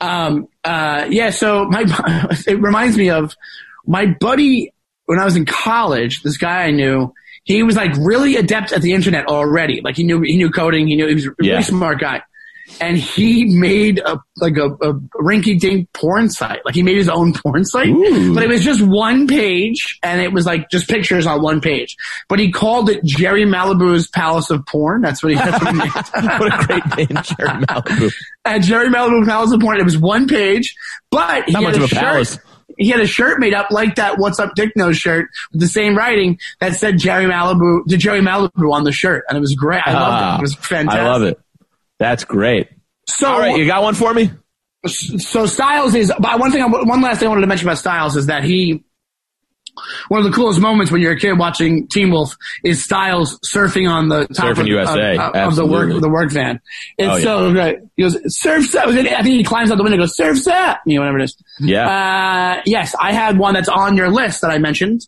Um, uh, yeah. So my, it reminds me of my buddy when I was in college. This guy I knew, he was like really adept at the internet already. Like he knew he knew coding. He knew he was a Yeah. really smart guy. And he made a like a, a rinky dink porn site. Like he made his own porn site, Ooh. but it was just one page, and it was like just pictures on one page. But he called it Jerry Malibu's Palace of Porn. That's what he that's what he made. what a great name, Jerry Malibu. At Jerry Malibu Palace of Porn, it was one page, but he Not much of a shirt. palace. He had a shirt made up like that "What's Up Dick Nose" shirt with the same writing that said Jerry Malibu to Jerry Malibu on the shirt, and it was great. I loved Ah, it. It was fantastic. I love it. That's great. So, All right, you got one for me? so Stiles is. But one thing, one last thing I wanted to mention about Stiles is that he. One of the coolest moments when you're a kid watching Teen Wolf is Stiles surfing on the top Surfing of, USA, of, of the work the work van. It's Oh, yeah. so great. He goes surf up. I think he climbs out the window, and goes surf up. You know, whatever it is. Yeah. Uh, yes, I had one that's on your list that I mentioned.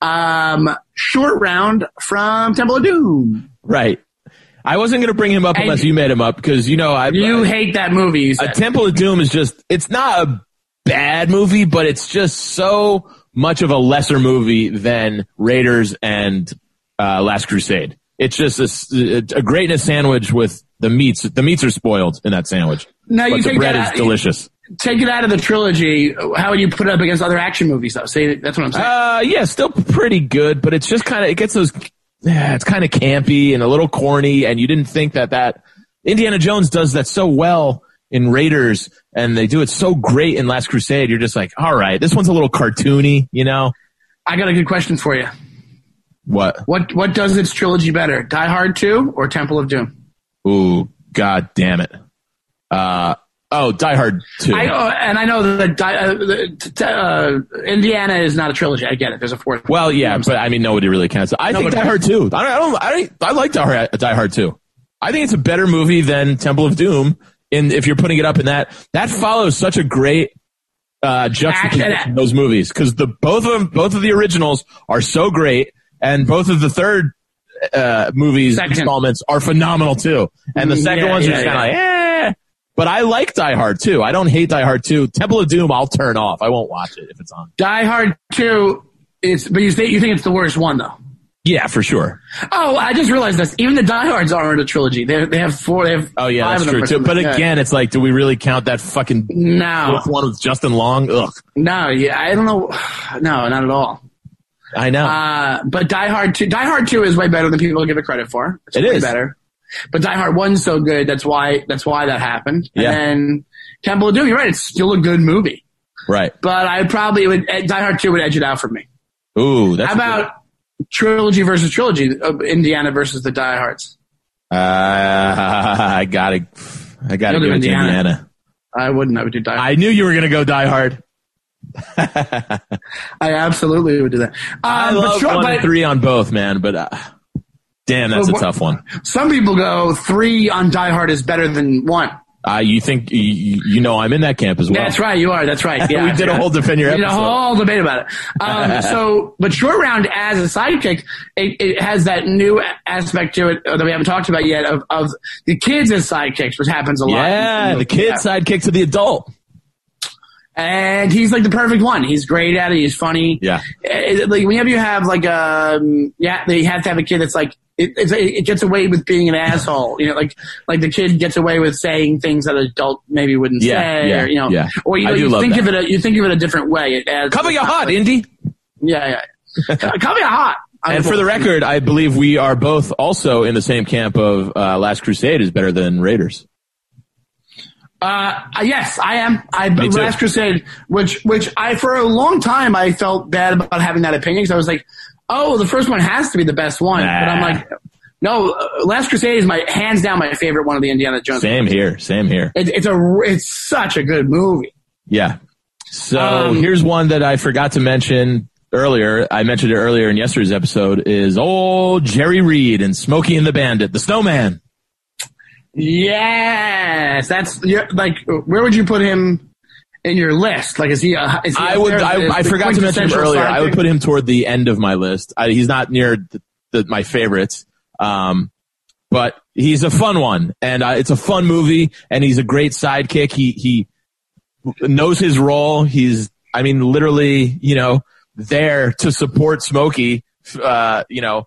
Um, short round from Temple of Doom. right. I wasn't going to bring him up And- unless you made him up because, you know, I, You I- hate that movie. a. Temple of Doom is just, it's not a bad movie, but it's just so much of a lesser movie than Raiders and uh, Last Crusade. It's just a greatness sandwich with the meats. The meats are spoiled in that sandwich. No, you but the take bread that is delicious. Take it out of the trilogy. How would you put it up against other action movies, though? Say that's what I'm saying. Uh, yeah, still pretty good, but it's just kind of, it gets those, yeah, it's kind of campy and a little corny, and you didn't think that that, Indiana Jones does that so well in Raiders, and they do it so great in Last Crusade, you're just like, alright, this one's a little cartoony, you know? I got a good question for you. What? What what does its trilogy better, Die Hard Two or Temple of Doom? Ooh, god damn it. Uh, oh, Die Hard 2. I uh, and I know that uh, the- t- t- uh, Indiana is not a trilogy. I get it. There's a fourth. well, yeah, but I mean, nobody really counts. I think Die Hard 2. I don't, I don't, I, I like Die Hard, Die Hard 2. I think it's a better movie than Temple of Doom. In if you're putting it up in that, that follows such a great uh, juxtaposition of those movies because the both of them, both of the originals are so great, and both of the third uh, movies Second. installments are phenomenal too. And the Mm, second yeah, ones are yeah, just kind of yeah. like, eh. But I like Die Hard too. I don't hate Die Hard too Temple of Doom, I'll turn off. I won't watch it if it's on. Die Hard Two. It's but you think you think it's the worst one though. Yeah, for sure. Oh, I just realized this. Even the Die Hards aren't a trilogy. They they have four. They have Oh yeah, that's true too. But Yeah. again, it's like, do we really count that fucking no, one with Justin Long? Ugh. no, yeah, I don't know. No, not at all. I know. Uh, but Die Hard Two, Die Hard Two is way better than people give it credit for. It's It way is. better. But Die Hard One's so good. That's why. That's why that happened. Yeah. And Temple of Doom. You're right. It's still a good movie. right. But I probably would. eh, Die Hard Two would edge it out for me. Ooh, that's How about trilogy versus trilogy? Of Indiana versus the Die Hards. Uh, I gotta, I gotta go Indiana. Indiana. I wouldn't. I would do Die. Hard. I knew you were gonna go Die Hard. I absolutely would do that. Um, I but love sure- one but and three on both, man. But uh, damn, that's a tough one. Some people go three on Die Hard is better than one. Uh, you think you, you know I'm in that camp as well? That's right. You are. That's right. Yeah, We did a whole defend your We did a whole debate about it. Um, so, but short round as a sidekick, it, it has that new aspect to it that we haven't talked about yet of, of the kids as sidekicks, which happens a lot. Yeah, the kid Yeah. sidekick to the adult. and he's like the perfect one. He's great at it. He's funny. Yeah. Uh, like whenever you have like um yeah, they have to have a kid that's like it, it's, it gets away with being an asshole. You know, like like the kid gets away with saying things that an adult maybe wouldn't Yeah, say. yeah, or, you know, yeah. or you know, you think that. of it a, you think of it a different way. It adds, Cover your heart, Indy. Yeah, yeah. Cover your heart. And for the record, I believe we are both also in the same camp of uh, Last Crusade is better than Raiders. Uh, yes, I am. I. Last Crusade, which which I for a long time I felt bad about having that opinion because I was like, oh, the first one has to be the best one, Nah. but I'm like, no, uh, Last Crusade is my hands down my favorite one of the Indiana Jones. Same here. Same here. It, it's a it's such a good movie. Yeah. So Um, here's one that I forgot to mention earlier. I mentioned it earlier in yesterday's episode is old Jerry Reed and Smokey and the Bandit, the Snowman. Yes, that's yeah, like where would you put him in your list? Like, is he? A, is he I would. I, I forgot to mention him earlier. I would put him toward the end of my list. I, he's not near the, the, my favorites, um, but he's a fun one, and uh, it's a fun movie, and he's a great sidekick. He he knows his role. He's, I mean, literally, you know, there to support Smokey. Uh, you know,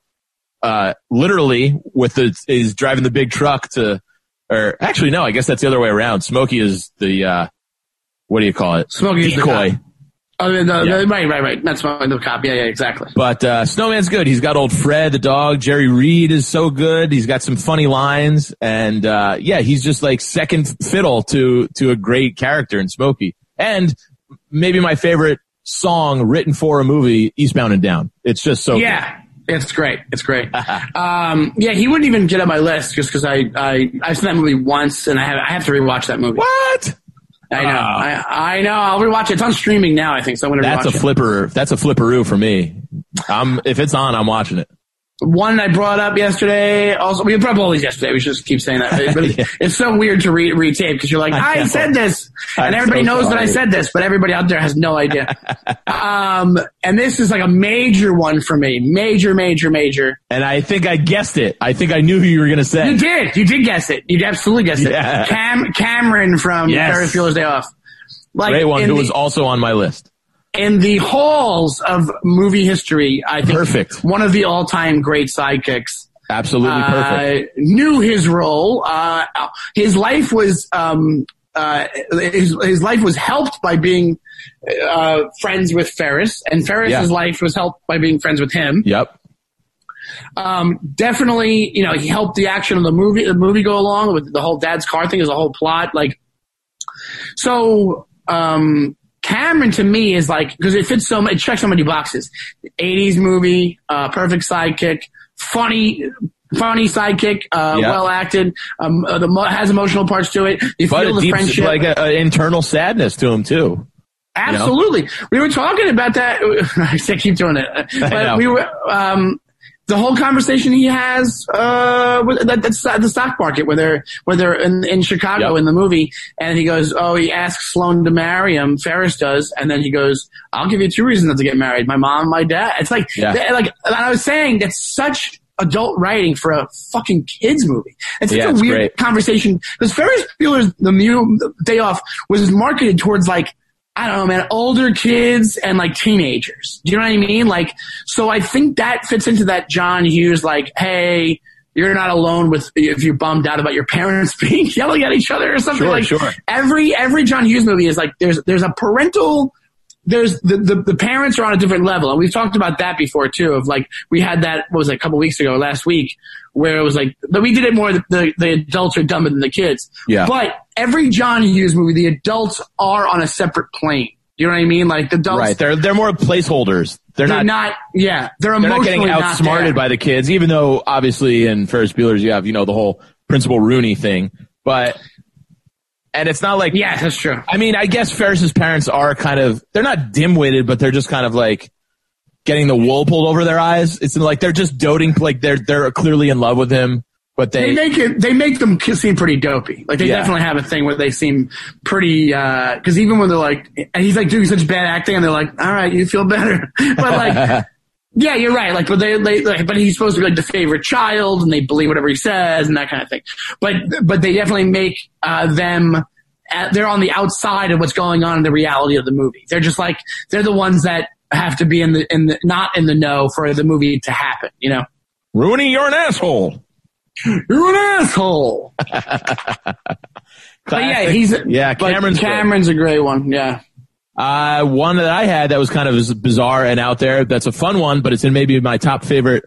uh, literally with the is driving the big truck to, or actually no, I guess that's the other way around. Smokey is the uh, what do you call it? Smokey's the decoy. Oh, the, Yeah. right, right, right. That's my, the cop. Yeah, yeah, exactly. But uh, Snowman's good. He's got old Fred the dog. Jerry Reed is so good. He's got some funny lines, and uh, yeah, he's just like second fiddle to to a great character in Smokey. And maybe my favorite song written for a movie, Eastbound and Down. It's just so good. Yeah, it's great. It's great. um, yeah, he wouldn't even get on my list just because I, I I've seen that movie once and I have I have to rewatch that movie. What? I know. I, I know. I'll rewatch it. It's on streaming now. I think so. I'm gonna That's a it. flipper. That's a flipperoo for me. I'm if it's on, I'm watching it. One I brought up yesterday. Also, we brought up all these yesterday. We should just keep saying that. But it's, Yeah. it's so weird to re- retape because you're like, I I, said this, I'm and everybody so knows that I said this, but everybody out there has no idea. um, and this is like a major one for me. Major, major, major. And I think I guessed it. I think I knew who you were gonna say. You did. You did guess it. You absolutely guessed Yeah. it. Cam Cameron from Yes. Ferris Bueller's Day Off. Like Great one. Who the- was also on my list. In the halls of movie history, I think Perfect. one of the all-time great sidekicks. Absolutely perfect. Uh, knew his role. Uh, his life was um, uh, his his life was helped by being uh, friends with Ferris, and Ferris's Yeah. life was helped by being friends with him. Yep. Um, definitely, you know, he helped the action of the movie, the movie go along with the whole dad's car thing is a whole plot. Like, so, um, Cameron to me is like, cause it fits so it checks so many boxes. 80s movie, uh, perfect sidekick, funny, funny sidekick, uh, Yeah. well acted, um, uh, the, mo- has emotional parts to it. You But feel the deep, friendship. like an internal sadness to him too. Absolutely. We were talking about that. I keep doing it. But we were, um, the whole conversation he has, uh, with, that, that's at the stock market where they're, where they're in, in Chicago Yep. in the movie. And he goes, Oh, he asks Sloan to marry him. Ferris does. And then he goes, I'll give you two reasons not to get married. My mom and my dad. It's like, Yeah. they- like, I was saying that's such adult writing for a fucking kids movie. It's such Yeah, a weird great. conversation because Ferris Bueller's the Day Off was marketed towards like I don't know, man, older kids and like teenagers. Do you know what I mean? Like, so I think that fits into that John Hughes like, hey. You're not alone with if you're bummed out about your parents being yelling at each other or something Sure, like. sure. Every every John Hughes movie is like there's there's a parental there's the, the the parents are on a different level, and we've talked about that before too. Of like we had that what was it, a couple weeks ago, last week, where it was like, but we did it more. The, the the adults are dumber than the kids. Yeah. But every John Hughes movie, the adults are on a separate plane. You know what I mean? Like the adults, Right. They're they're more placeholders. They're, not they're not, not, Yeah, they're they're not getting outsmarted there. by the kids, even though obviously in Ferris Bueller's you have, you know, the whole Principal Rooney thing. But and it's not like Yeah, that's true. I mean, I guess Ferris's parents are kind of they're not dim-witted, but they're just kind of like getting the wool pulled over their eyes. It's like they're just doting, like they're they're clearly in love with him, but They they, make it. They make them seem pretty dopey. Like they Yeah. definitely have a thing where they seem pretty. Uh, because even when they're like, and he's like doing such bad acting, and they're like, "All right, you feel better," but like. Yeah, you're right. Like, but they, they, like, but he's supposed to be like the favorite child, and they believe whatever he says, and that kind of thing. But, but they definitely make uh, them. Uh, they're on the outside of what's going on in the reality of the movie. They're just like they're the ones that have to be in the in the not in the know for the movie to happen. You know, Rooney, you're an asshole. you're an asshole. But yeah, he's yeah. but Cameron's great. Cameron's a great one. Yeah, Uh, one that I had that was kind of bizarre and out there. That's a fun one, but it's in maybe my top favorite,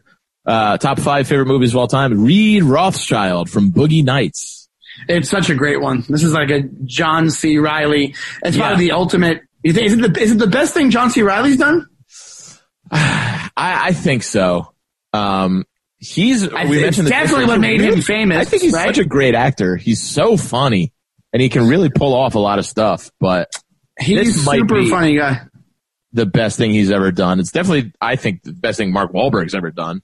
uh, top five favorite movies of all time. Reed Rothschild from Boogie Nights. it's such a great one. This is like a John C. Reilly. It's Yeah. probably the ultimate. You think, is it the is it the best thing John C. Reilly's done? I, I think so. Um, he's, I we mentioned definitely what made him famous, I think he's right? such a great actor. He's so funny and he can really pull off a lot of stuff, but He's super funny guy. the best thing he's ever done. It's definitely, I think, the best thing Mark Wahlberg's ever done.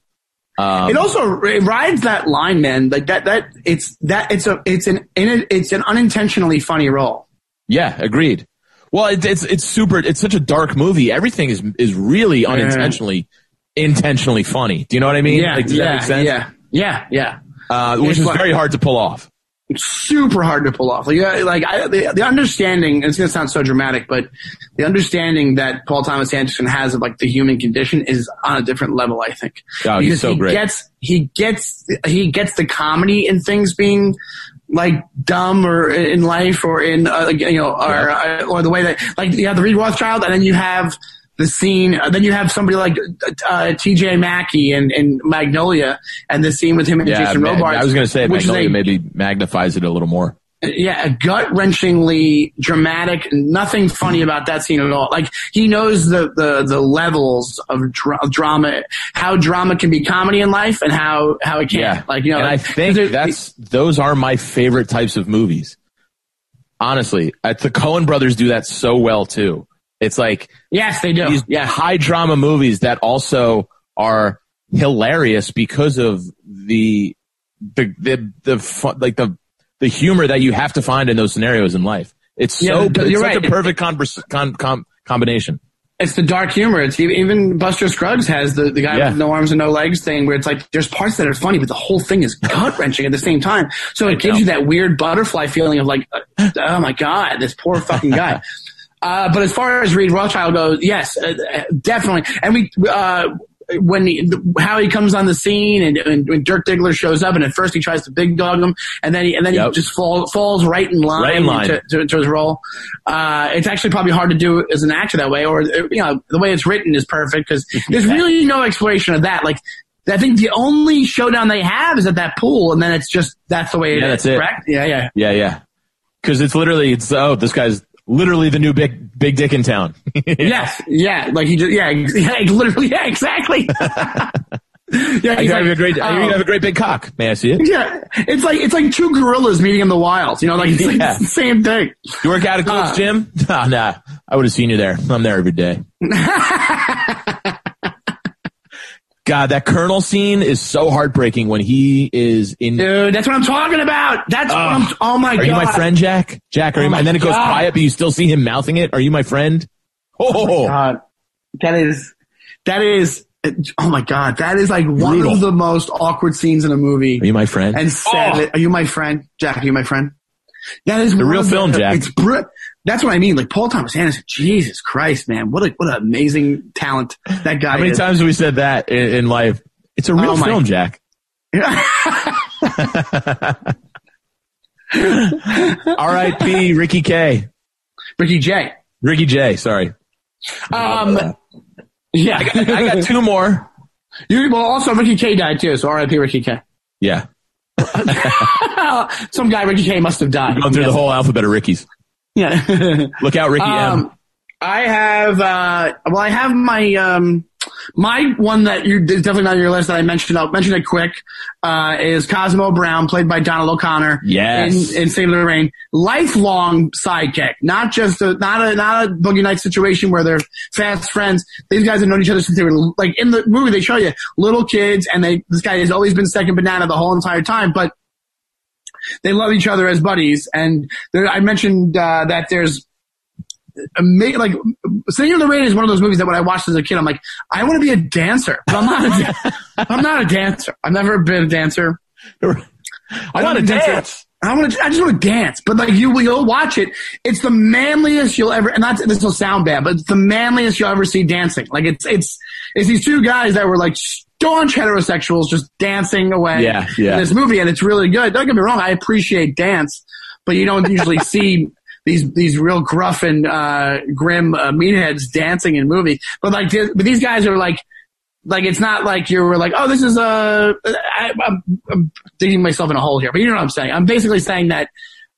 Um, It also it rides that line, man. Like that that it's that it's a it's an it's an unintentionally funny role. Yeah, agreed. Well, it, it's it's super. It's such a dark movie. Everything is is really unintentionally intentionally funny. Do you know what I mean? Yeah, Like, does yeah, that make sense? yeah, yeah, yeah. Uh, which It's is like- very hard to pull off. Super hard to pull off. Like, yeah, like I, the, the understanding, it's going to sound so dramatic, but the understanding that Paul Thomas Anderson has of like the human condition is on a different level, I think. Oh, he's because so he great. gets, he gets, he gets the comedy in things being like dumb or in life or in, uh, you know, or, uh, or the way that, like you have the Reed Rothschild and then you have, the scene, uh, then you have somebody like uh, T.J. Mackey and, and Magnolia, and the scene with him and Yeah, Jason Ma- Robards. I was going to say Magnolia a- maybe magnifies it a little more. yeah, a gut wrenchingly dramatic. Nothing funny about that scene at all. Like he knows the the the levels of, dra- drama, how drama can be comedy in life, and how how it can't. Yeah. Like you know, and I think that's those are my favorite types of movies. Honestly, uh, the Coen brothers do that so well too. It's like yes, they do. these Yeah, high drama movies that also are hilarious because of the the the the fun, like the the humor that you have to find in those scenarios in life. It's so Yeah, it's you're such right. a perfect convers- con- com- combination. it's the dark humor. It's even, Buster Scruggs has the, the guy Yeah. with no arms and no legs thing where it's like there's parts that are funny, but the whole thing is gut wrenching at the same time. So it gives you that weird butterfly feeling of like, uh, oh my god, this poor fucking guy. Uh, but as far as Reed Rothschild goes, yes, uh, uh, definitely. And we, uh, when he, how he comes on the scene and, and when Dirk Diggler shows up and at first he tries to big dog him and then he, and then Yep. he just fall, falls right in line, Right in line. To, to, to his role. Uh, it's actually probably hard to do as an actor that way or, you know, the way it's written is perfect because there's really no exploration of that. Like, I think the only showdown they have is at that pool and then it's just, that's the way it is. Yeah, that's it. Correct? Yeah, yeah. Yeah, yeah. Because it's literally it's oh this guy's literally the new big big dick in town. Yes, yeah, like he just, yeah, yeah, literally, yeah, exactly. yeah, you he's have like, a great you oh, have a great big cock. May I see it? yeah, it's like it's like two gorillas meeting in the wild. You know, like it's like Yeah. the same thing. You work out at Gold's Uh, Gym? Nah, nah. I would have seen you there. I'm there every day. God, that Colonel scene is so heartbreaking when he is in. Dude, that's what I'm talking about. That's what I'm. Oh my Are god. Are you my friend, Jack? Jack, are you Oh my, my and then it goes God. quiet, but you still see him mouthing it. Are you my friend? Oh, oh, oh, oh. God, that is that is. Oh my god, that is like one Brutal. of the most awkward scenes in a movie. are you my friend? and said, Oh. "Are you my friend, Jack? Are you my friend?" That is one real film, Jack. It's br- that's what I mean. Like Paul Thomas Anderson. Jesus Christ, man! What a what an amazing talent that guy How many is. times have we said that in, in life? It's a real Oh my- film, Jack. R.I.P. Ricky K. Ricky J. Ricky J. Sorry. Um, yeah. I got two more. you, well, also Ricky K died too. So R.I.P. Ricky K. Yeah. Some guy Ricky K must have died. Going through the whole alphabet of Ricky's. Yeah. Look out, Ricky Um, I have, uh, well, I have my, um, my one that you definitely not on your list that I mentioned. I'll mention it quick. Uh, is Cosmo Brown, played by Donald O'Connor. Yes. In, in Save the Rain. Lifelong sidekick. Not just a, not a, not a Boogie Night situation where they're fast friends. These guys have known each other since they were, like, in the movie, they show you little kids and they, this guy has always been second banana the whole entire time, but they love each other as buddies. And there, I mentioned, uh, that there's, like Singing in the Rain is one of those movies that when I watched as a kid, I'm like, I want to be a dancer, but I'm not. A I'm not a dancer. I've never been a dancer. I want to dance. dance. I want to. I just want to dance. But like you, you'll watch it. It's the manliest you'll ever. And not this will sound bad, but it's the manliest you'll ever see dancing. Like it's it's it's these two guys that were like staunch heterosexuals just dancing away. Yeah, yeah. In this movie, and it's really good. Don't get me wrong. I appreciate dance, but you don't usually see. These these real gruff and uh, grim uh, meatheads dancing in movies. but like but these guys are like like it's not like you were like oh this is a I, I'm, I'm digging myself in a hole here, but you know what I'm saying. I'm basically saying that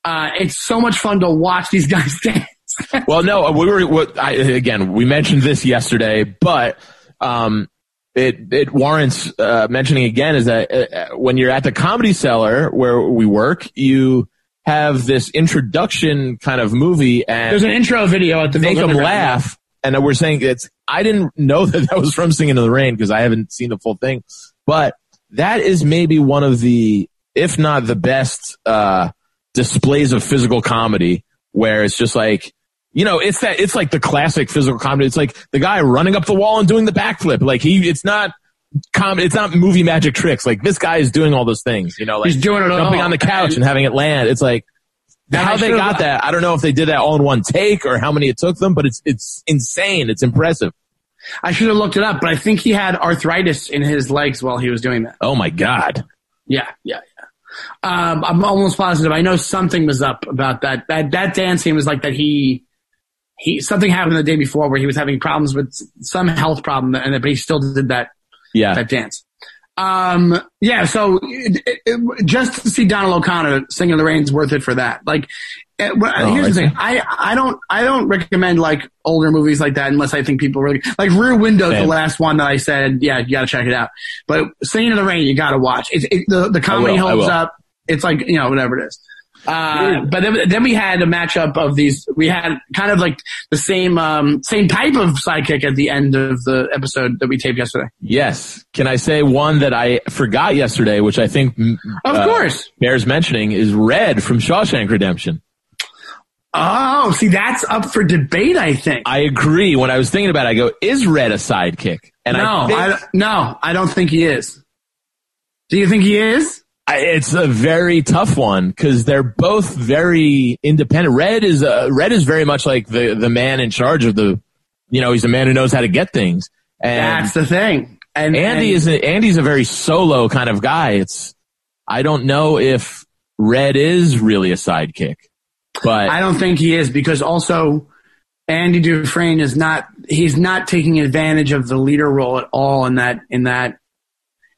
uh, it's so much fun to watch these guys dance. Well, no, we were, what, I, again, we mentioned this yesterday, but, um, it, it warrants, uh, mentioning again is that uh, when you're at the comedy cellar where we work, you have this introduction kind of movie and There's an intro video at the make them laugh. And we're saying it's, I didn't know that that was from Singing in the Rain because I haven't seen the full thing, but that is maybe one of the, if not the best, uh, displays of physical comedy where it's just like, you know, it's that, it's like the classic physical comedy. It's like the guy running up the wall and doing the backflip. Like he, it's not comedy, it's not movie magic tricks. Like this guy is doing all those things, you know, like He's doing it jumping all. on the couch and having it land. It's like, how they got that, I don't know if they did that all in one take or how many it took them, but it's it's insane. It's impressive. I should have looked it up, but I think he had arthritis in his legs while he was doing that. Oh my god! Yeah, yeah, yeah. Um, I'm almost positive. I know something was up about that. That that dancing was like that. He he something happened the day before where he was having problems with some health problem, and but he still did that Yeah, that dance. Um, yeah, so it, it, it- just to see Donald O'Connor singing the rain's worth it for that. Like, uh, well, Oh, here's I the thing. I, I don't, I don't recommend like older movies like that unless I think people really, like Rear Window, the last one that I said, yeah, you gotta check it out. But Singing in the Rain, you gotta watch. It, it, the, the comedy holds up. It's like, you know, whatever it is. Uh, but then, then we had a matchup of these. We had kind of like the same, um, same type of sidekick at the end of the episode that we taped yesterday. Yes. Can I say one that I forgot yesterday, which I think mm, Of uh, course. bears mentioning is Red from Shawshank Redemption. Oh, see, that's up for debate. I think. I agree. When I was thinking about it, I go, is Red a sidekick? And no, I think I, no, I don't think he is. Do you think he is? I, it's a very tough one because they're both very independent. Red is uh, Red is very much like the the man in charge of the, you know, he's a man who knows how to get things. And That's the thing. And Andy and- is a, Andy's a very solo kind of guy. It's I don't know if Red is really a sidekick, but I don't think he is because also Andy Dufresne is not. He's not taking advantage of the leader role at all in that. In that,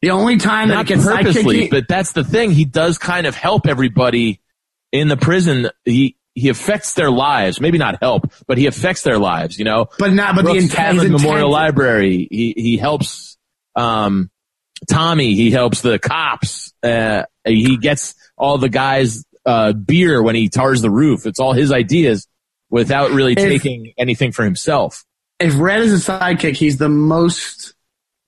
the only time that not it purposely. But that's the thing. He does kind of help everybody in the prison. He he affects their lives. Maybe not help, but he affects their lives. You know, but not. But the Brooks intent, Memorial Library. He he helps um, Tommy. He helps the cops. Uh, he gets all the guys uh, beer when he tars the roof. It's all his ideas without really If- taking anything for himself. If Red is a sidekick, he's the most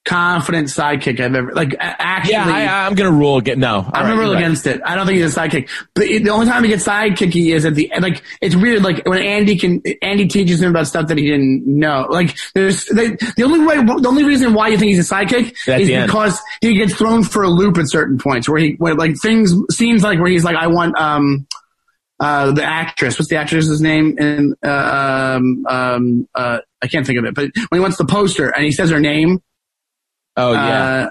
confident sidekick I've ever like. Actually, Yeah, I, I'm gonna rule again. No, I'm gonna rule against it. I don't think he's a sidekick. But it, the only time he gets sidekicky is at the end. Like it's weird. Like when Andy can, Andy teaches him about stuff that he didn't know. Like there's they, the only way, the only reason why you think he's a sidekick At is because he gets thrown for a loop at certain points where he, where like things scenes like where he's like, I want um. Uh, the actress, what's the actress's name? And uh, um, um, uh, I can't think of it. But when he wants the poster and he says her name, Oh yeah,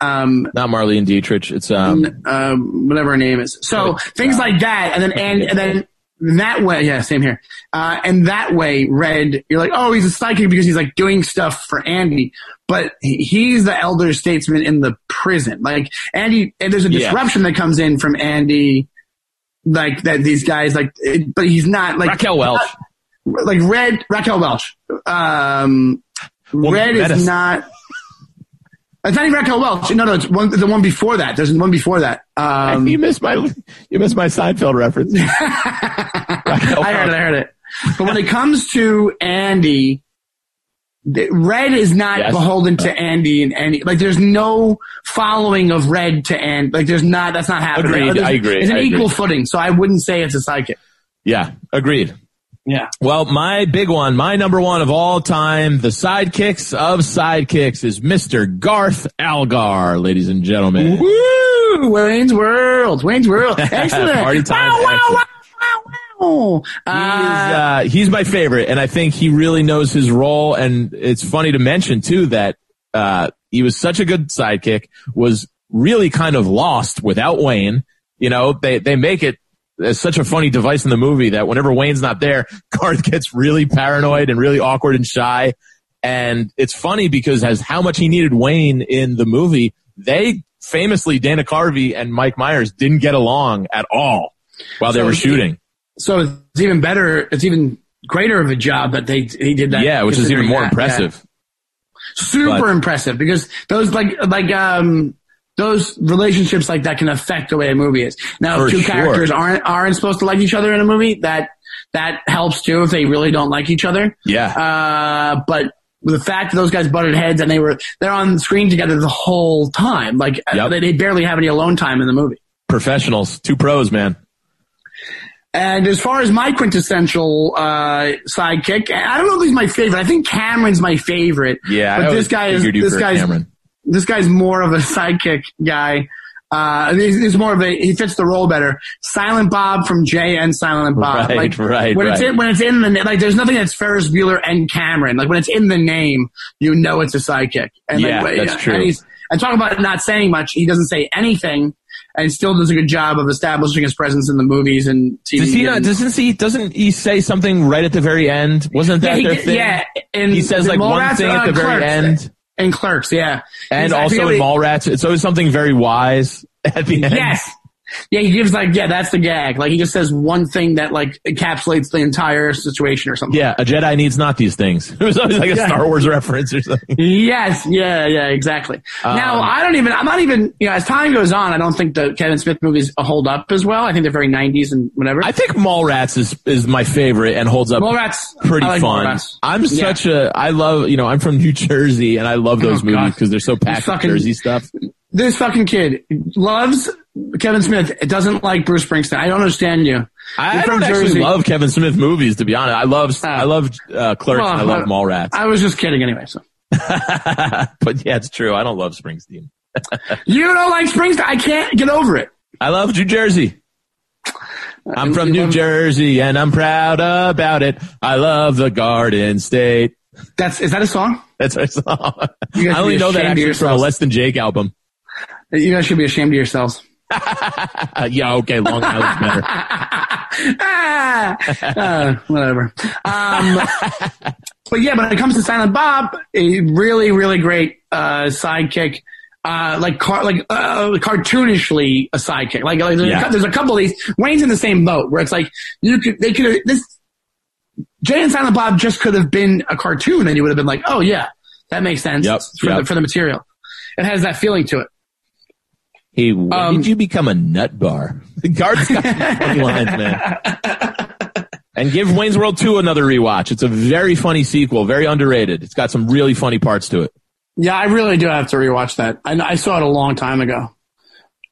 uh, um, not. Marlene Dietrich. It's um. um, whatever her name is. So things like that, and then and, and then that way, yeah, same here. Uh, and that way, Red, you're like, oh, he's a psychic because he's like doing stuff for Andy, but he's the elder statesman in the prison. Like Andy, and there's a Yeah. disruption that comes in from Andy, like that these guys like, it- but he's not like Raquel Welch. like Red Raquel Welch. Um, Well, Red is not. It's not even Raquel Welch. No, no, it's one, the one before that. There's one before that. Um, you missed my you missed my Seinfeld reference. I heard it. I heard it. But when it comes to Andy, Red is not Yes. beholden to Andy and Andy. Like, there's no following of Red to Andy. Like, there's not. That's not happening. Agreed. There's- I agree. It's an I agree. equal footing. So I wouldn't say it's a psychic. Yeah, agreed. Yeah. Well, my big one, my number one of all time, the sidekicks of sidekicks is Mr. Garth Algar, ladies and gentlemen. Woo! Wayne's World. Wayne's World. Excellent. Party time, Wow, wow, wow, wow, wow. Is, Uh, uh, he's my favorite, and I think he really knows his role. And it's funny to mention too that uh, he was such a good sidekick, was really kind of lost without Wayne. You know, they they make it as such a funny device in the movie that whenever Wayne's not there, Garth gets really paranoid and really awkward and shy. And it's funny because as how much he needed Wayne in the movie, they famously Dana Carvey and Mike Myers didn't get along at all while they So were shooting. so it's even better. It's even greater of a job that they he did that. Yeah, which is even more that. impressive. Yeah. Super But- impressive because those like like um those relationships like that can affect the way a movie is. Now, For if two sure. characters aren't aren't supposed to like each other in a movie. That that helps too if they really don't like each other. Yeah. Uh, but the fact that those guys butted heads and they were they're on screen together the whole time, like uh, Yep. they, they barely have any alone time in the movie. Professionals, two pros, man. And as far as my quintessential uh, sidekick, I don't know if he's my favorite. I think Cameron's my favorite. Yeah, but this guy is this guy's Cameron. This guy's more of a sidekick guy. Uh, he's, he's more of a he fits the role better. Silent Bob from Jay and Silent Bob. Right, like, right, When it's in when it's in the like, there's nothing that's Ferris Bueller and Cameron. Like when it's in the name, you know it's a sidekick. And Yeah, like, that's and true. he's, and talk about not saying much. He doesn't say anything, and still does a good job of establishing his presence in the movies and TV. Does he not? Doesn't he? Doesn't he say something right at the very end? Wasn't that yeah, their he, thing? yeah, and He says like one thing at the very end, And Clerks, yeah. And I also in Mallrats, it's always something very wise at the end. Yes. Yeah, he gives like, yeah, that's the gag. Like he just says one thing that like encapsulates the entire situation or something. Yeah, a Jedi needs not these things. It was always like a Yeah. Star Wars reference or something. Yes, yeah, yeah, exactly. now, Um, I don't even, I'm not even, you know, as time goes on, I don't think the Kevin Smith movies hold up as well. I think they're very 90s and whatever. I think Mallrats is is my favorite and holds up Mallrats, pretty like fun. Mallrats. I'm Yeah. such a I love you know I'm from New Jersey and I love those Oh, movies because they're so packed with Jersey stuff. This fucking kid loves Kevin Smith. It doesn't like Bruce Springsteen. I don't understand you. I, You're I don't actually Jersey. love Kevin Smith movies to be honest. I love Oh. I love uh, Clerks. Well, and I love uh, Mallrats. I was just kidding anyway. So but yeah, it's true. I don't love Springsteen. you don't like Springsteen. I can't get over it. I love New Jersey. I'm from New Jersey and I'm proud about it. I love the Garden State. That's is that a song? That's our song. I only know that actually from a. Less Than Jake album. You guys should be ashamed of yourselves. Yeah, okay, Long Island's better. ah, uh, whatever. Um, but yeah, when it comes to Silent Bob, a really, really great uh, sidekick. Uh, like car, like uh, cartoonishly a sidekick. Like, like there's, Yeah. a, there's a couple of these. Wayne's in the same boat where it's like you could they could this Jay and Silent Bob just could have been a cartoon, and you would have been like, oh yeah, that makes sense Yep, for yep. the for the material. It has that feeling to it. Hey, when Um, did you become a nut bar? The guard's got some funny lines, man. And give Wayne's World 2 another rewatch. It's a very funny sequel, very underrated. It's got some really funny parts to it. Yeah, I really do have to rewatch that. I, I saw it a long time ago.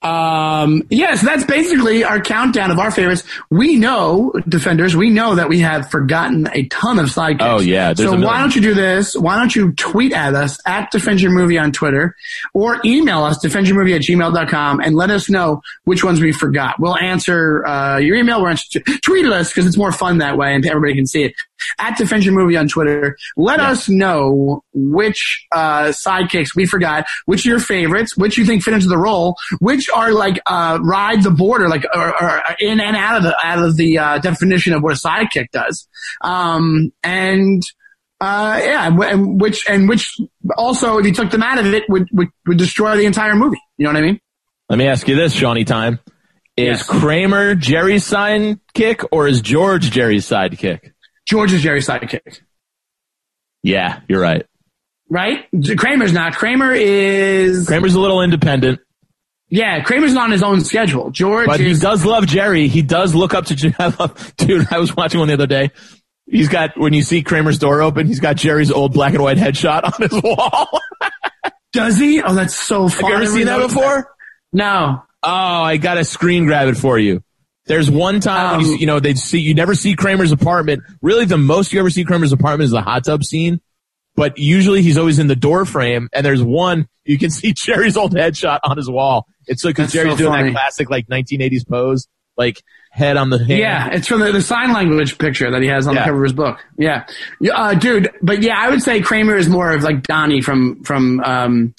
Um, yes, that's basically our countdown of our favorites. We know, defenders, we know that we have forgotten a ton of sidekicks. Oh, yeah, there's So why don't you do this? Why don't you tweet at us at Defend Your Movie on Twitter or email us defendyourmovie at gmail.com and let us know which ones we forgot. We'll answer, uh, your email. We'll answer, tweet at us because it's more fun that way and everybody can see it. At Defend Your Movie on Twitter. Let Yeah. us know which, uh, sidekicks we forgot, which are your favorites, which you think fit into the role, which are like, uh, ride the border, like, or, or in and out of the, out of the, uh, definition of what a sidekick does. Um, and, uh, yeah, and and which, and which also, if you took them out of it, would, would, would destroy the entire movie. You know what I mean? Let me ask you this, Shawnee Time. Is Yes. Kramer Jerry's sidekick or is George Jerry's sidekick? George is Jerry's sidekick, Yeah, you're right. right? Kramer's not. Kramer is, Kramer's a little independent, yeah, Kramer's not on his own schedule. George but he does love Jerry. He does look up to Jer- I dude. I was watching one the other day. He's got when you see Kramer's door open, he's got Jerry's old black and white headshot on his wall. does he? Oh, that's so funny. Have fun. you ever seen that before? No. Oh, I got to screen grab it for you. There's one time when you, Um, you know they see you never see Kramer's apartment. Really, the most you ever see Kramer's apartment is the hot tub scene. But usually he's always in the door frame, and there's one you can see Jerry's old headshot on his wall. It's like because Jerry's so doing funny. that classic like 1980s pose, like head on the hand. Yeah, it's from the, the sign language picture that he has on Yeah. the cover of his book. Yeah, Yeah, uh, dude. But yeah, I would say Kramer is more of like Donny from from um,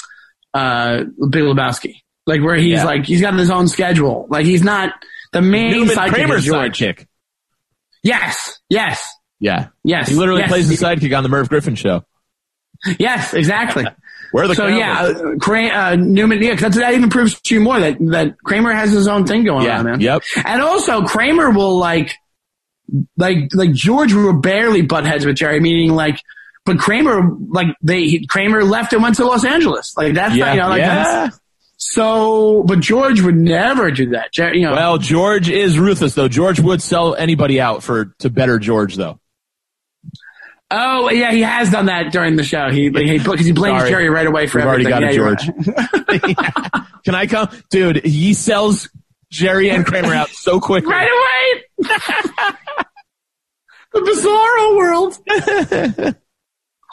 uh, Big Lebowski, like where he's Yeah. like he's got his own schedule. Like he's not the main Newman sidekick. Kramer's is George. sidekick. Yes, yes, Yeah, yes. he literally yes, plays the sidekick on the Merv Griffin show. Yes, exactly. Where the so Cowboys? yeah, uh, uh, Newman. Yeah, 'cause that's, that even proves to you more that that Kramer has his own thing going Yeah, on, man. yep. And also, Kramer will like, like, like George will barely butt heads with Jerry, meaning like, but Kramer, like they, Kramer left and went to Los Angeles. Like that's yeah, not, you know, like yeah. that's, so, but George would never do that. You know, Well, George is ruthless though. George would sell anybody out for to better George though. oh yeah, he has done that during the show. He, he, because he blames Sorry. Jerry right away for We've already got Yeah, it, George. right. Can I come, dude? He sells Jerry and Kramer out so quickly. right away. the bizarro world.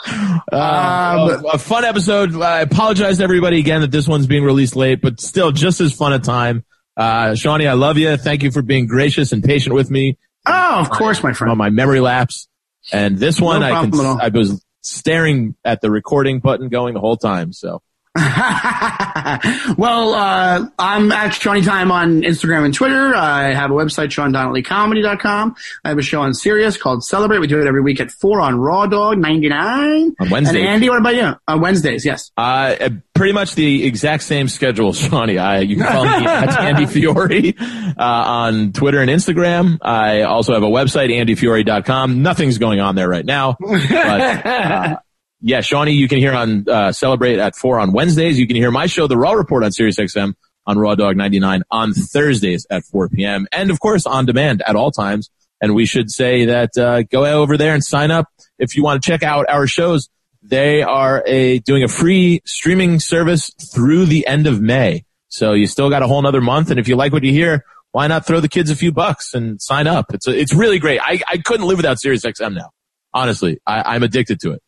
Uh, a, fun episode. I apologize to everybody again that this one's being released late, but still just as fun a time. Uh, Shawnee, I love you. Thank you for being gracious and patient with me Oh, of course, my on friend. my memory lapse. And this one, No I can, problem at all. I was staring at the recording button going the whole time. So well, uh, I'm at Shawnee Time on Instagram and Twitter. I have a website, SeanDonnellyComedy.com. I have a show on Sirius called Celebrate. We do it every week at 4 on Raw Dog 99. On Wednesdays. And Andy, what about you? On Wednesdays, yes. Uh, uh, pretty much the exact same schedule, Shawnee. I, you can follow me at Andy Fiore uh, on Twitter and Instagram. I also have a website, andyfiore.com. Nothing's going on there right now. But, uh, yeah, Shawnee, you can hear on uh, Celebrate at 4 on Wednesdays. You can hear my show, The Raw Report on SiriusXM on Raw Dog 99 on Thursdays at 4 p.m. And of course, on demand at all times. And we should say that uh, go over there and sign up if you want to check out our shows. They are a doing a free streaming service through the end of May. So you still got a whole another month. And if you like what you hear, why not throw the kids a few bucks and sign up? It's a, it's really great. I, I couldn't live without SiriusXM now. Honestly, I, I'm addicted to it.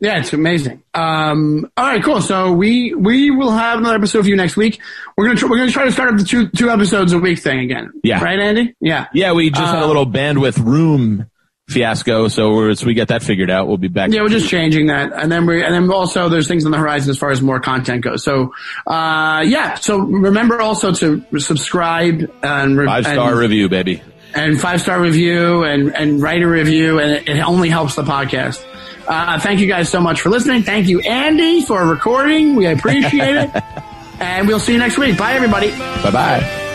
Yeah, it's amazing. Um, all right, cool. So we we will have another episode for you next week. We're gonna tr- we're gonna try to start up the two two episodes a week thing again. Yeah. right, Andy. Yeah, Yeah, we just had a Uh, little bandwidth room fiasco. So once we get that figured out, we'll be back. Yeah, we're just changing that, and then we and then also there's things on the horizon as far as more content goes. So, uh, yeah. So remember also to subscribe and re- five star review, baby. and five star review and and write a review, and it, it only helps the podcast. Uh, thank you guys so much for listening. Thank you, Andy, for recording. We appreciate it, and we'll see you next week. Bye, everybody. Bye bye.